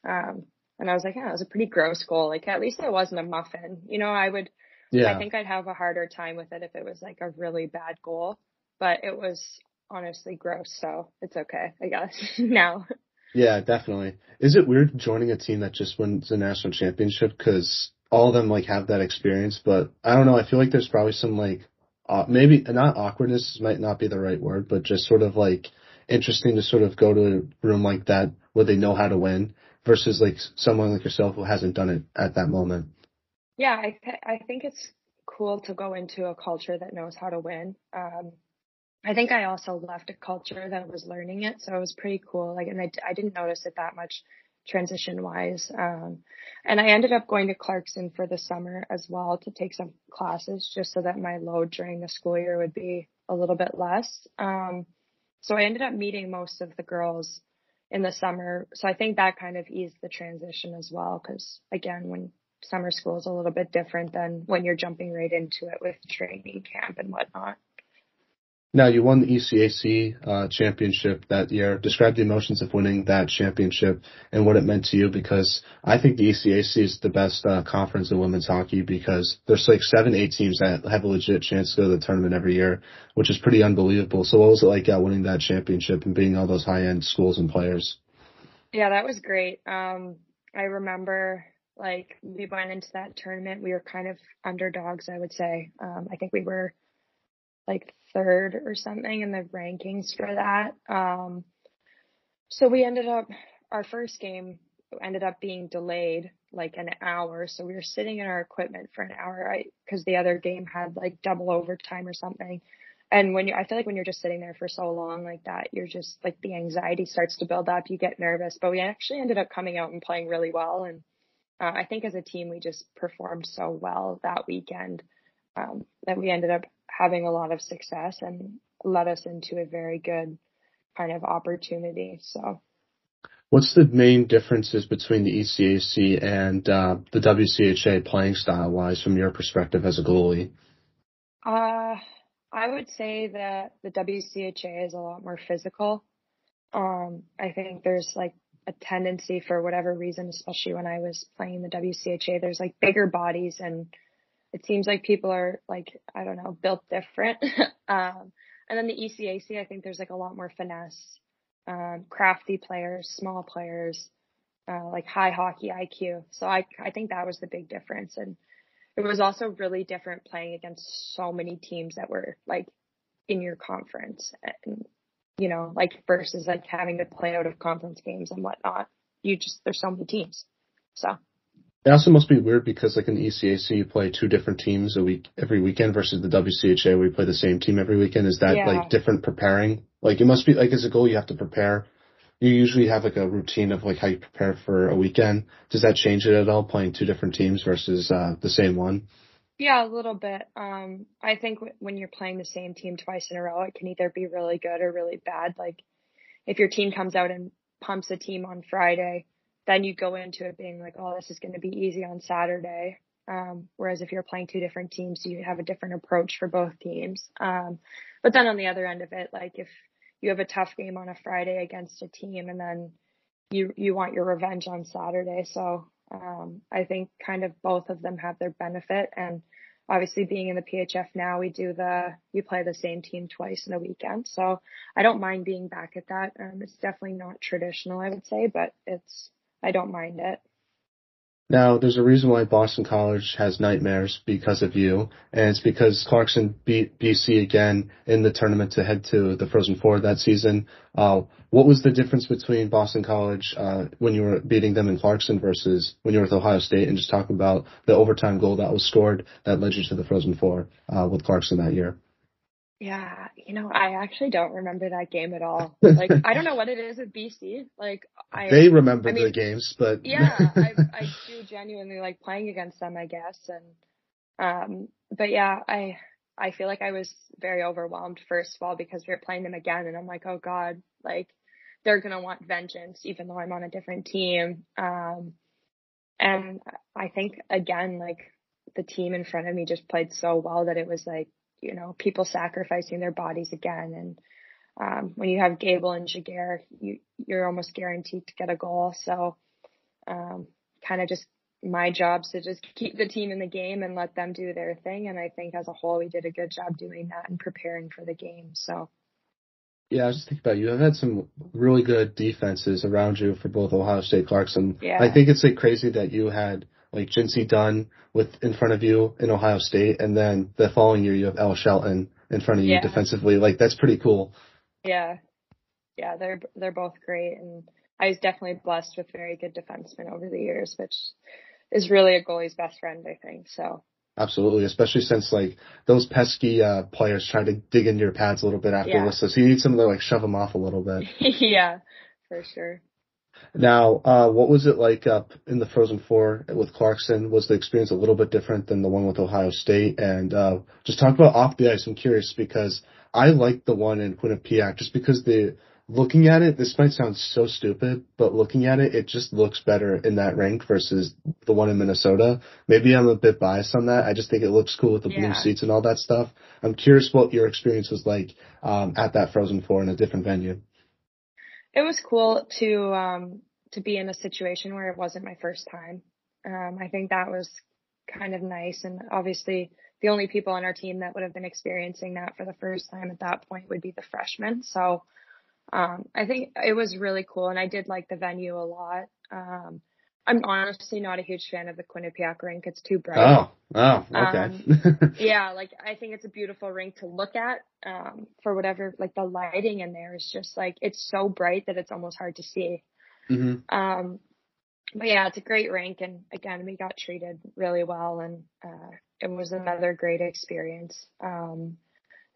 um, and I was like, yeah, it was a pretty gross goal. Like at least it wasn't a muffin. You know, I would, yeah. I think I'd have a harder time with it if it was like a really bad goal, but it was honestly gross. So it's okay, I guess *laughs* now. Yeah, definitely. Is it weird joining a team that just wins a national championship? Cause all of them like have that experience, but I don't know. I feel like there's probably some like, uh, maybe not awkwardness might not be the right word, but just sort of like interesting to sort of go to a room like that where they know how to win versus like someone like yourself who hasn't done it at that moment? Yeah, I th- I think it's cool to go into a culture that knows how to win. Um, I think I also left a culture that was learning it, so it was pretty cool. Like, and I, I didn't notice it that much transition wise. Um, and I ended up going to Clarkson for the summer as well to take some classes just so that my load during the school year would be a little bit less. Um, so I ended up meeting most of the girls in the summer. So I think that kind of eased the transition as well. Cause again, when summer school is a little bit different than when you're jumping right into it with training camp and whatnot. Now you won the ECAC uh, championship that year. Describe the emotions of winning that championship and what it meant to you because I think the ECAC is the best uh, conference in women's hockey because there's like seven, eight teams that have a legit chance to go to the tournament every year, which is pretty unbelievable. So what was it like uh, winning that championship and being all those high end schools and players? Yeah, that was great. Um, I remember like we went into that tournament, we were kind of underdogs, I would say. Um, I think we were like third or something in the rankings for that. Um, so we ended up, our first game ended up being delayed like an hour. So we were sitting in our equipment for an hour, right? Cause the other game had like double overtime or something. And when you, I feel like when you're just sitting there for so long like that, you're just like the anxiety starts to build up. You get nervous, but we actually ended up coming out and playing really well. And uh, I think as a team, we just performed so well that weekend um, that we ended up having a lot of success and led us into a very good kind of opportunity. So. What's the main differences between the ECAC and uh, the WCHA playing style wise from your perspective as a goalie? Uh, I would say that the WCHA is a lot more physical. Um, I think there's like a tendency for whatever reason, especially when I was playing the WCHA, there's like bigger bodies and it seems like people are like, I don't know, built different. *laughs* um, and then the ECAC, I think there's like a lot more finesse, um, crafty players, small players, uh, like high hockey IQ. So I, I think that was the big difference. And it was also really different playing against so many teams that were like in your conference and, you know, like versus like having to play out of conference games and whatnot. You just, there's so many teams. So. It also must be weird because like in the ECAC you play two different teams a week every weekend versus the WCHA where you play the same team every weekend. Is that yeah. like different preparing? Like it must be like as a goal you have to prepare. You usually have like a routine of like how you prepare for a weekend. Does that change it at all playing two different teams versus uh, the same one? Yeah, a little bit. Um, I think w- when you're playing the same team twice in a row, it can either be really good or really bad. Like if your team comes out and pumps a team on Friday then you go into it being like, oh, this is going to be easy on Saturday. Um, whereas if you're playing two different teams, you have a different approach for both teams. Um, but then on the other end of it, like if you have a tough game on a Friday against a team and then you, you want your revenge on Saturday. So, um, I think kind of both of them have their benefit and obviously being in the PHF now, we do the, we play the same team twice in a weekend. So I don't mind being back at that. Um, it's definitely not traditional, I would say, but it's, I don't mind it. Now, there's a reason why Boston College has nightmares because of you, and it's because Clarkson beat BC again in the tournament to head to the Frozen Four that season. Uh, what was the difference between Boston College uh, when you were beating them in Clarkson versus when you were with Ohio State? And just talk about the overtime goal that was scored that led you to the Frozen Four uh, with Clarkson that year. Yeah, you know, I actually don't remember that game at all. *laughs* Like, I don't know what it is with BC. Like, I they remember I mean, the games, but yeah, I, *laughs* I do genuinely like playing against them, I guess. And um, but yeah, I I feel like I was very overwhelmed first of all because we were playing them again, and I'm like, oh god, like they're gonna want vengeance, even though I'm on a different team. Um, and I think again, like the team in front of me just played so well that it was like you know, people sacrificing their bodies again. And um, when you have Gabel and Giguere, you you're almost guaranteed to get a goal. So um, kind of just my job to just keep the team in the game and let them do their thing. And I think as a whole, we did a good job doing that and preparing for the game. So. Yeah, I was just thinking about you. I've had some really good defenses around you for both Ohio State Clarkson. Yeah. I think it's like crazy that you had like Jincy Dunne with in front of you in Ohio State, and then the following year you have Ella Shelton in front of you yeah. defensively. Like that's pretty cool. Yeah, yeah, they're they're both great, and I was definitely blessed with very good defensemen over the years, which is really a goalie's best friend, I think. So. Absolutely, especially since like those pesky uh, players try to dig into your pads a little bit after yeah. this, so you need someone to like shove them off a little bit. *laughs* yeah, for sure. Now, uh, what was it like up in the Frozen Four with Clarkson? Was the experience a little bit different than the one with Ohio State? And uh, just talk about off the ice. I'm curious because I like the one in Quinnipiac just because the looking at it, this might sound so stupid, but looking at it, it just looks better in that rink versus the one in Minnesota. Maybe I'm a bit biased on that. I just think it looks cool with the yeah. blue seats and all that stuff. I'm curious what your experience was like um, at that Frozen Four in a different venue it was cool to um to be in a situation where it wasn't my first time. Um, I think that was kind of nice, and obviously the only people on our team that would have been experiencing that for the first time at that point would be the freshmen. So um, I think it was really cool, and I did like the venue a lot. Um, I'm honestly not a huge fan of the Quinnipiac rink. It's too bright. Oh, oh, okay. Um, *laughs* yeah, like I think it's a beautiful rink to look at. Um, for whatever, like the lighting in there is just like it's so bright that it's almost hard to see. Mm-hmm. Um, but yeah, it's a great rink, and again, we got treated really well, and uh, it was another great experience. Um,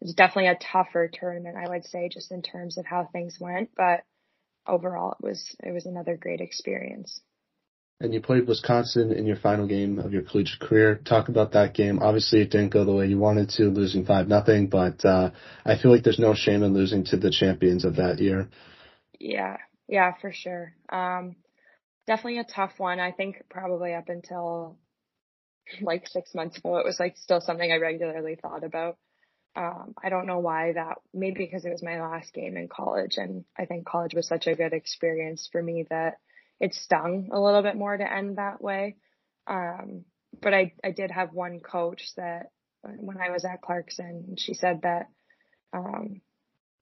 it's definitely a tougher tournament, I would say, just in terms of how things went, but overall, it was it was another great experience and you played Wisconsin in your final game of your collegiate career. Talk about that game. Obviously, it didn't go the way you wanted to, losing five nothing. But uh, I feel like there's no shame in losing to the champions of that year. Yeah, yeah, for sure. Um, definitely a tough one. I think probably up until like six months ago, it was like still something I regularly thought about. Um, I don't know why that, maybe because it was my last game in college and I think college was such a good experience for me that it stung a little bit more to end that way. Um, but I, I did have one coach that when I was at Clarkson, she said that, um,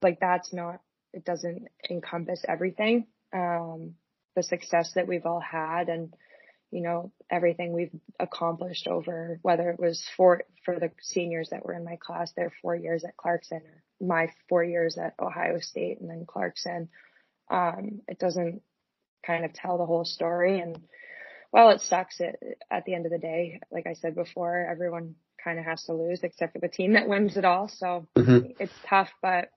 like that's not, it doesn't encompass everything. Um, the success that we've all had and, you know, everything we've accomplished over, whether it was for, for the seniors that were in my class, their four years at Clarkson or my four years at Ohio State and then Clarkson. Um, it doesn't kind of tell the whole story. And while it sucks, it, at the end of the day, like I said before, everyone kind of has to lose except for the team that wins it all. So mm-hmm. it's tough, but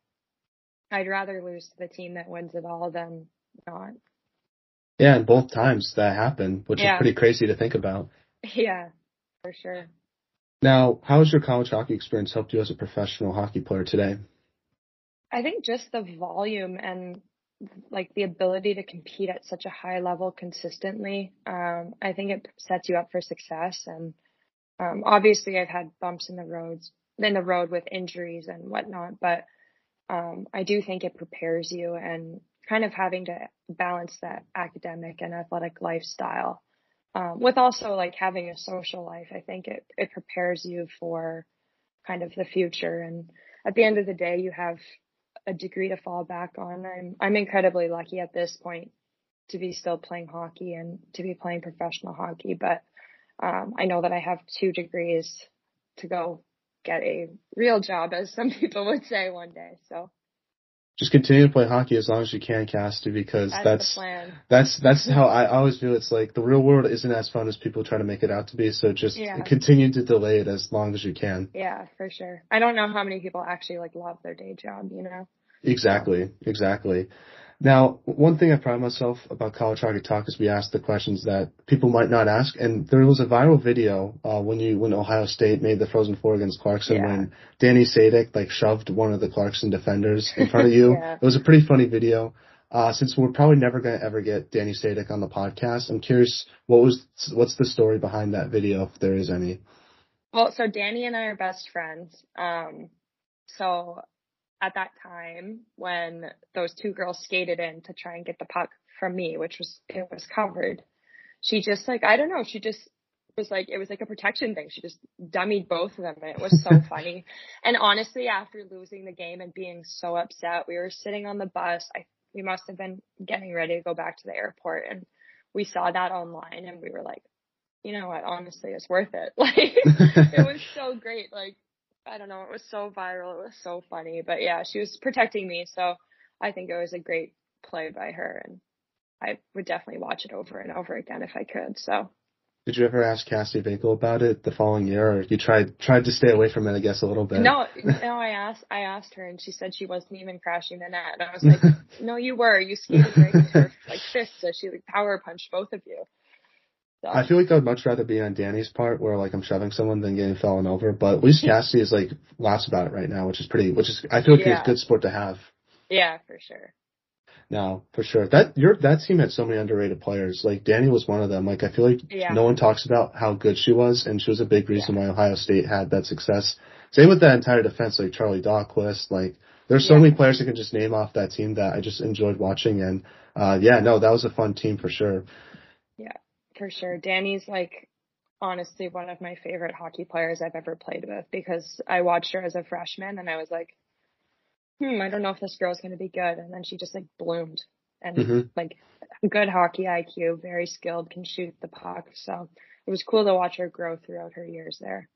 I'd rather lose to the team that wins it all than not. Yeah, and both times that happened, which yeah. is pretty crazy to think about. *laughs* Yeah, for sure. Now, how has your college hockey experience helped you as a professional hockey player today? I think just the volume and like the ability to compete at such a high level consistently, um, I think it sets you up for success. And um, obviously, I've had bumps in the roads in the road with injuries and whatnot, but um, I do think it prepares you and kind of having to balance that academic and athletic lifestyle um, with also like having a social life, I think it, it prepares you for kind of the future. And at the end of the day, you have a degree to fall back on. I'm, I'm incredibly lucky at this point to be still playing hockey and to be playing professional hockey. But, um, I know that I have two degrees to go get a real job, as some *laughs* people would say one day. So just continue to play hockey as long as you can, Casty, because that's that's that's, that's how I always feel. It's like the real world isn't as fun as people try to make it out to be. So just yeah. continue to delay it as long as you can. Yeah, for sure. I don't know how many people actually like love their day job. You know. Exactly. Exactly. Now, one thing I pride myself about College Hockey Talk is we ask the questions that people might not ask, and there was a viral video uh, when you when Ohio State made the Frozen Four against Clarkson yeah. when Dani Sadek like shoved one of the Clarkson defenders in front of *laughs* you. yeah. It was a pretty funny video. Uh, since we're probably never going to ever get Dani Sadek on the podcast, I'm curious what was what's the story behind that video, if there is any. Well, so Danny and I are best friends. Um, so at that time when those two girls skated in to try and get the puck from me, which was, it was covered. She just like, I don't know, she just was like, it was like a protection thing. She just dummied both of them and it was so *laughs* funny. And honestly, after losing the game and being so upset, we were sitting on the bus. I, we must have been getting ready to go back to the airport and we saw that online and we were like, you know what, honestly, it's worth it. *laughs* Like, it was so great. Like, I don't know, it was so viral. It was so funny. But yeah, she was protecting me. So I think it was a great play by her. And I would definitely watch it over and over again if I could. So. Did you ever ask Cassie Vinkel about it the following year, or you tried tried to stay away from it? I guess a little bit. No, *laughs* no. I asked I asked her, and she said she wasn't even crashing the net. And I was like, *laughs* "No, you were. You skated right into her like fists, so she like power punched both of you." So. I feel like I'd much rather be on Danny's part where like I'm shoving someone than getting fallen over. But at least Cassie is like laughs about it right now, which is pretty which is I feel like yeah. it's a good sport to have. Yeah, for sure. No, for sure. That your that team had so many underrated players. Like Danny was one of them. Like I feel like yeah. no one talks about how good she was, and she was a big reason yeah. why Ohio State had that success. Same with that entire defense, like Charly Dahlquist. Like there's so yeah. many players I can just name off that team that I just enjoyed watching. And uh yeah, no, that was a fun team for sure. For sure. Danny's like honestly one of my favorite hockey players I've ever played with because I watched her as a freshman and I was like, hmm, I don't know if this girl's going to be good. And then she just like bloomed and mm-hmm. like good hockey IQ, very skilled, can shoot the puck. So it was cool to watch her grow throughout her years there.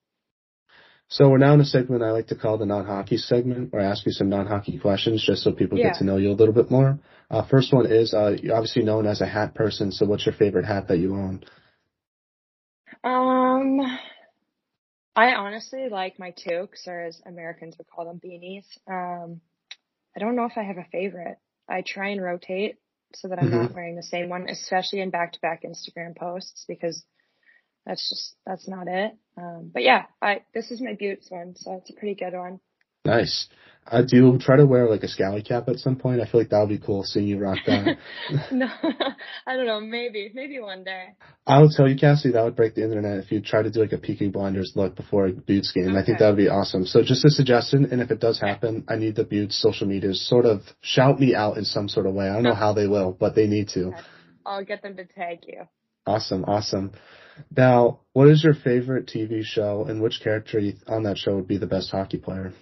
So we're now in a segment I like to call the non-hockey segment, where I ask you some non-hockey questions just so people yeah. get to know you a little bit more. Uh, first one is, uh, you're obviously known as a hat person, so what's your favorite hat that you own? Um, I honestly like my toques, or as Americans would call them, beanies. Um, I don't know if I have a favorite. I try and rotate so that I'm mm-hmm. not wearing the same one, especially in back-to-back Instagram posts because that's just that's not it. Um, but yeah, I this is my Beauts one, so it's a pretty good one. Nice. Uh, do you try to wear like a scally cap at some point? I feel like that would be cool seeing you rock that. *laughs* no, *laughs* I don't know. Maybe, maybe one day. I will tell you, Cassie, that would break the internet if you try to do like a Peaky Blinders look before a Beauts game. Okay. I think that would be awesome. So just a suggestion, and if it does happen, I need the Beauts social medias sort of shout me out in some sort of way. I don't know how they will, but they need to. *laughs* I'll get them to tag you. Awesome, awesome. Now, what is your favorite TV show, and which character on that show would be the best hockey player?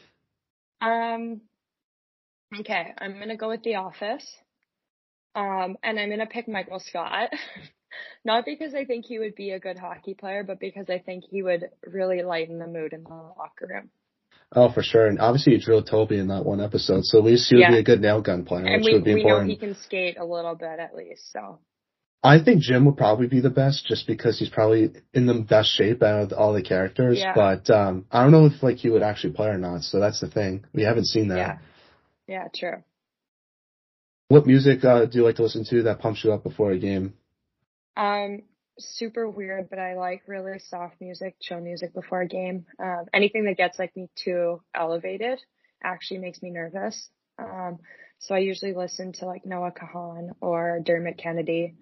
Um. Okay, I'm gonna go with The Office. Um, and I'm gonna pick Michael Scott. *laughs* Not because I think he would be a good hockey player, but because I think he would really lighten the mood in the locker room. Oh, for sure. And obviously he drilled Toby in that one episode, so at least he would yeah. be a good nail gun player, and which we, would be we important. know he can skate a little bit at least, so. I think Jim would probably be the best just because he's probably in the best shape out of all the characters. Yeah. But um I don't know if like he would actually play or not, so that's the thing. We haven't seen that. Yeah. Yeah, true. What music uh, do you like to listen to that pumps you up before a game? Um, super weird, but I like really soft music, chill music before a game. Um, anything that gets like me too elevated actually makes me nervous. Um, so I usually listen to like Noah Kahan or Dermot Kennedy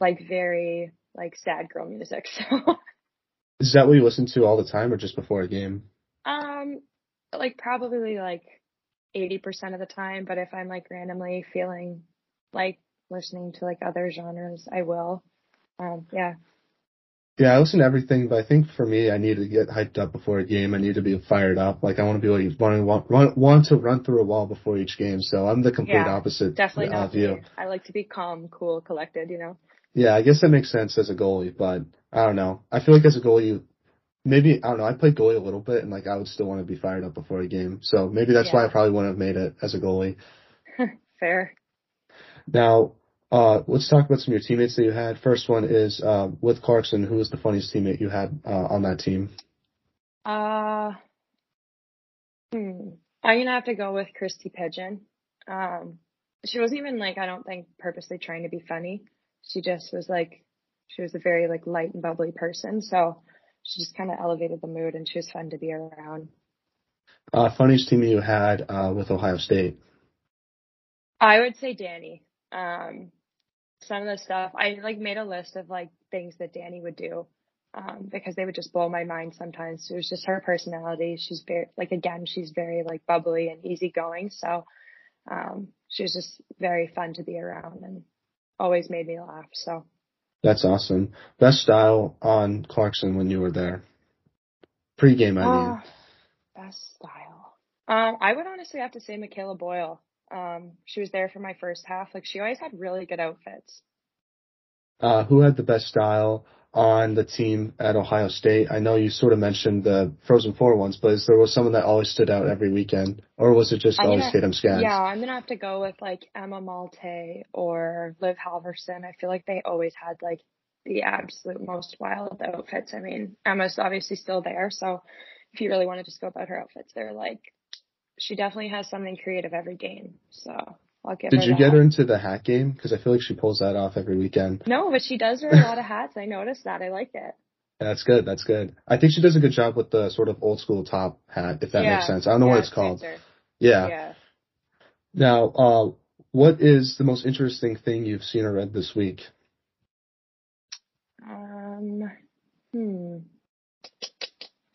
like very like sad girl music. *laughs* So Is that what you listen to all the time or just before a game? Um like probably like 80% of the time, but if I'm like randomly feeling like listening to like other genres, I will. Um yeah. Yeah, I listen to everything, but I think for me, I need to get hyped up before a game. I need to be fired up. Like I want to be like want to want, want to run through a wall before each game. So I'm the complete Yeah, opposite Definitely not. I like to be calm, cool, collected, you know? Yeah, I guess that makes sense as a goalie, but I don't know. I feel like as a goalie, maybe I don't know. I played goalie a little bit, and like I would still want to be fired up before a game. So maybe that's why I probably wouldn't have made it as a goalie. *laughs* Fair. Now, uh, let's talk about some of your teammates that you had. First one is uh, with Clarkson. Who was the funniest teammate you had uh, on that team? Uh, hmm. I'm gonna have to go with Christy Pigeon. Um, she wasn't even like, I don't think purposely trying to be funny. She just was like, she was a very like light and bubbly person. So she just kind of elevated the mood and she was fun to be around. Uh, funniest teammate you had uh, with Ohio State. I would say Danny. Um, some of the stuff I like made a list of like things that Danny would do. Um, because they would just blow my mind sometimes. It was just her personality. She's very like again, she's very like bubbly and easygoing. So um she was just very fun to be around and always made me laugh. So That's awesome. Best style on Clarkson when you were there. Pre-game, I mean. Ah, best style. Um, I would honestly have to say Michaela Boyle. Um, she was there for my first half. Like she always had really good outfits. Uh, who had the best style on the team at Ohio State? I know you sort of mentioned the Frozen Four ones, but is there was someone that always stood out every weekend, or was it just I'm always gonna- Tatum Skaggs? Yeah, I'm gonna have to go with like Emma Maltais or Liv Halverson. I feel like they always had like the absolute most wild outfits. I mean, Emma's obviously still there, so if you really want to just go about her outfits, they're like she definitely has something creative every game. So I'll give Did you that. get her into the hat game? Because I feel like she pulls that off every weekend. No, but she does wear a lot of hats. I noticed that. I liked it. That's good. That's good. I think she does a good job with the sort of old school top hat, if that yeah. makes sense. I don't know yeah, what it's called. Yeah. yeah. Now, uh, what is the most interesting thing you've seen or read this week? Um, hmm.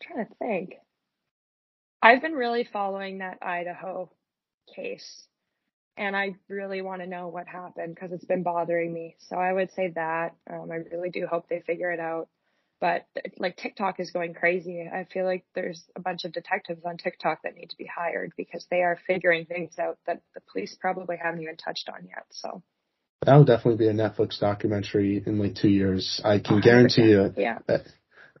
trying to think. I've been really following that Idaho case, and I really want to know what happened because it's been bothering me. So I would say that. Um, I really do hope they figure it out. But like TikTok is going crazy. I feel like there's a bunch of detectives on TikTok that need to be hired because they are figuring things out that the police probably haven't even touched on yet. So that'll definitely be a Netflix documentary in like two years. I can 100%. guarantee you. yeah.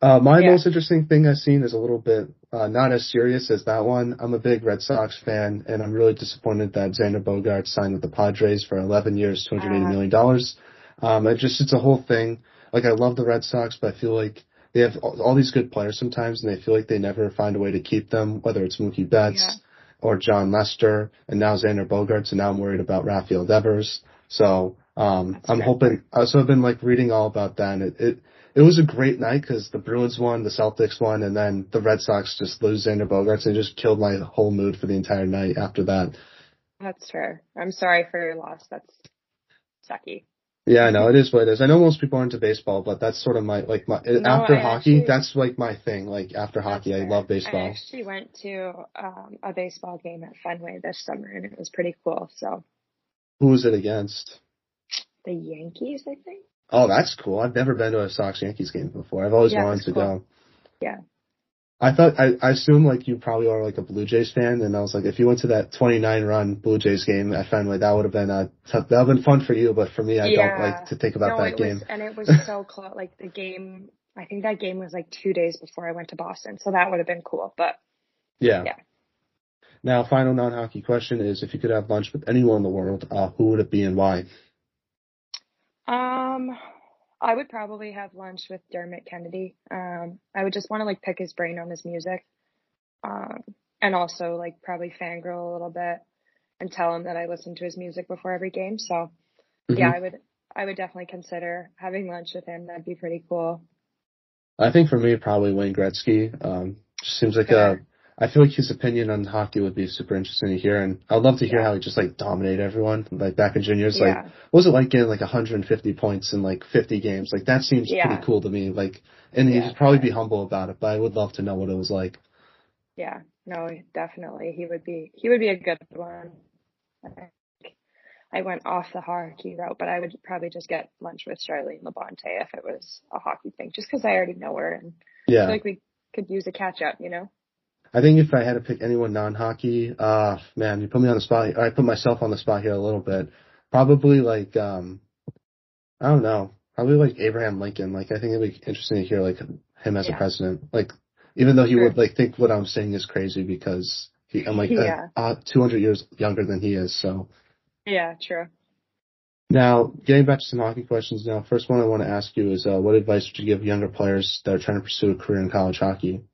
Uh, my Yeah. most interesting thing I've seen is a little bit uh, not as serious as that one. I'm a big Red Sox fan, and I'm really disappointed that Xander Bogaerts signed with the Padres for 11 years, 280 Uh. million dollars. Um, it just it's a whole thing. Like I love the Red Sox, but I feel like they have all, all these good players sometimes, and they feel like they never find a way to keep them. Whether it's Mookie Betts Yeah. or Jon Lester, and now Xander Bogaerts, and now I'm worried about Rafael Devers. So um, That's I'm fair. hoping. So I've been like reading all about that, and it it, it was a great night because the Bruins won, the Celtics won, and then the Red Sox just lose Xander Bogaerts, and it just killed my whole mood for the entire night after that. That's fair. I'm sorry for your loss. That's sucky. Yeah, I know it is what it is. I know most people aren't into baseball, but that's sort of my like my No, after I hockey. actually- that's like my thing. Like after hockey, That's I fair. love I baseball. actually went to um, a baseball game at Fenway this summer, and it was pretty cool. So Who was it against? the Yankees, I think. Oh, that's cool. I've never been to a Sox Yankees game before. I've always Yeah, wanted to cool. go. Yeah. I thought I, I assume like you probably are like a Blue Jays fan, and I was like, if you went to that 29 run Blue Jays game at Fenway, that would have been a that would have been fun for you, but for me, I don't like to think about no, that game. was, and it was *laughs* so close. Like the game, I think that game was like two days before I went to Boston, so that would have been cool. But Yeah. Yeah. Now, final non-hockey question is: If you could have lunch with anyone in the world, uh, who would it be and why? Um, I would probably have lunch with Dermot Kennedy. Um, I would just want to like pick his brain on his music, um, and also like probably fangirl a little bit and tell him that I listen to his music before every game. So yeah, Mhm. I would I would definitely consider having lunch with him. That'd be pretty cool. I think for me, probably Wayne Gretzky. Um, seems like a. I feel like his opinion on hockey would be super interesting to hear, and I'd love to hear Yeah. how he just like dominated everyone. Like back in juniors, like what was it like getting like 150 points in like 50 games? Like that seems Yeah. pretty cool to me. Like, and Yeah, he'd probably be humble about it, but I would love to know what it was like. Yeah, no, definitely. He would be he would be a good one. I. I went off the hockey route, but I would probably just get lunch with Charline Labonte if it was a hockey thing, just because I already know her and yeah. I feel like we could use a catch up, you know. I think if I had to pick anyone non-hockey, uh, man, you put me on the spot. I put myself on the spot here a little bit. Probably like, um, I don't know, probably like Abraham Lincoln. Like, I think it'd be interesting to hear like him as yeah. a president. Like, even though he sure. would like think what I'm saying is crazy because he, I'm like yeah. uh, uh, 200 years younger than he is. So. Yeah, true. Now, getting back to some hockey questions now. First one I want to ask you is, uh, what advice would you give younger players that are trying to pursue a career in college hockey?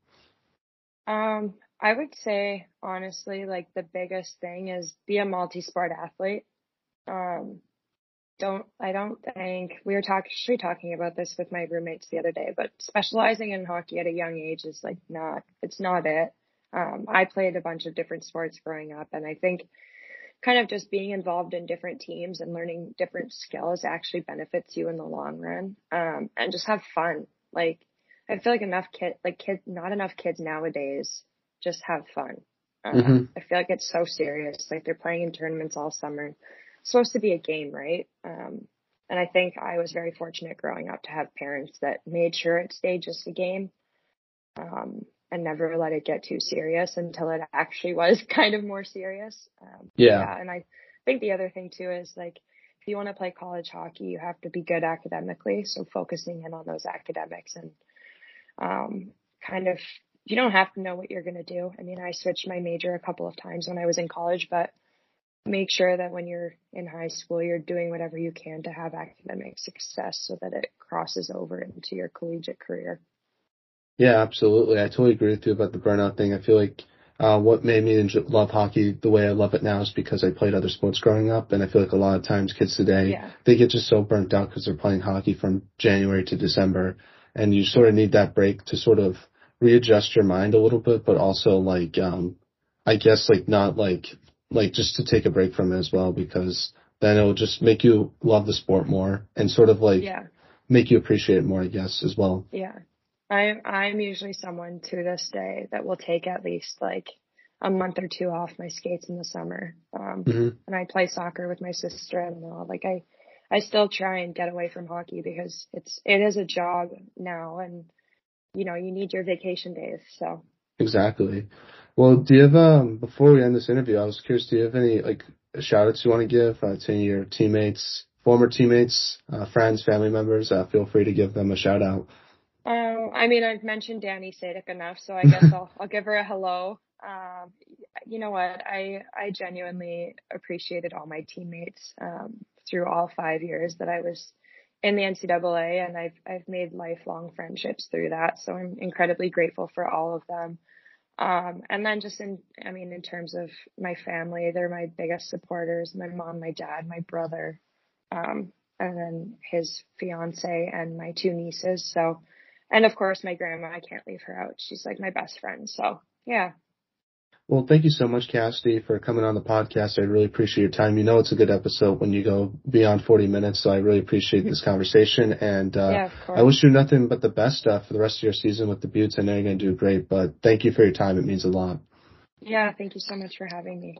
Um, I would say honestly, like the biggest thing is be a multi-sport athlete. Um, don't I don't think we were actually talking about this with my roommates the other day, but specializing in hockey at a young age is like not it's not it. Um, I played a bunch of different sports growing up, and I think kind of just being involved in different teams and learning different skills actually benefits you in the long run. Um, and just have fun. Like I feel like enough kid, like kids, not enough kids nowadays just have fun. Uh, mm-hmm. I feel like it's so serious. Like they're playing in tournaments all summer. It's supposed to be a game, right? Um, and I think I was very fortunate growing up to have parents that made sure it stayed just a game. Um, and never let it get too serious until it actually was *laughs* kind of more serious. Um, yeah. yeah. And I think the other thing too is like, if you want to play college hockey, you have to be good academically. So focusing in on those academics and, um, kind of, you don't have to know what you're going to do. I mean, I switched my major a couple of times when I was in college, but make sure that when you're in high school, you're doing whatever you can to have academic success so that it crosses over into your collegiate career. Yeah, absolutely. I totally agree with you about the burnout thing. I feel like uh, what made me love hockey the way I love it now is because I played other sports growing up, and I feel like a lot of times kids today yeah. they get just so burnt out because they're playing hockey from January to December, and you sort of need that break to sort of readjust your mind a little bit, but also like um, I guess like not like like just to take a break from it as well because then it'll just make you love the sport more and sort of like yeah. make you appreciate it more, I guess, as well. Yeah. I'm I'm usually someone to this day that will take at least like a month or two off my skates in the summer. Um, mm-hmm. and I play soccer with my sister and all. Like I, I still try and get away from hockey because it's it is a job now, and you know you need your vacation days. So exactly. Well, do you have um before we end this interview, I was curious, do you have any like shout outs you want to give uh, to your teammates, former teammates, uh, friends, family members? Uh, feel free to give them a shout out. Um, I mean, I've mentioned Dani Sadek enough, so I *laughs* guess I'll I'll give her a hello. Um, you know what? I I genuinely appreciated all my teammates um, through all five years that I was in the NCAA, and I've I've made lifelong friendships through that. So I'm incredibly grateful for all of them. Um, and then just in, I mean, in terms of my family, they're my biggest supporters. My mom, my dad, my brother, um, and then his fiance and my two nieces. So and of course my grandma, I can't leave her out. She's like my best friend. So yeah. Well, thank you so much, Cassidy, for coming on the podcast. I really appreciate your time. You know, it's a good episode when you go beyond 40 minutes, so I really appreciate this conversation. And uh, yeah, I wish you nothing but the best uh, for the rest of your season with the Beauts. I know you're going to do great, but thank you for your time. It means a lot. Yeah, thank you so much for having me.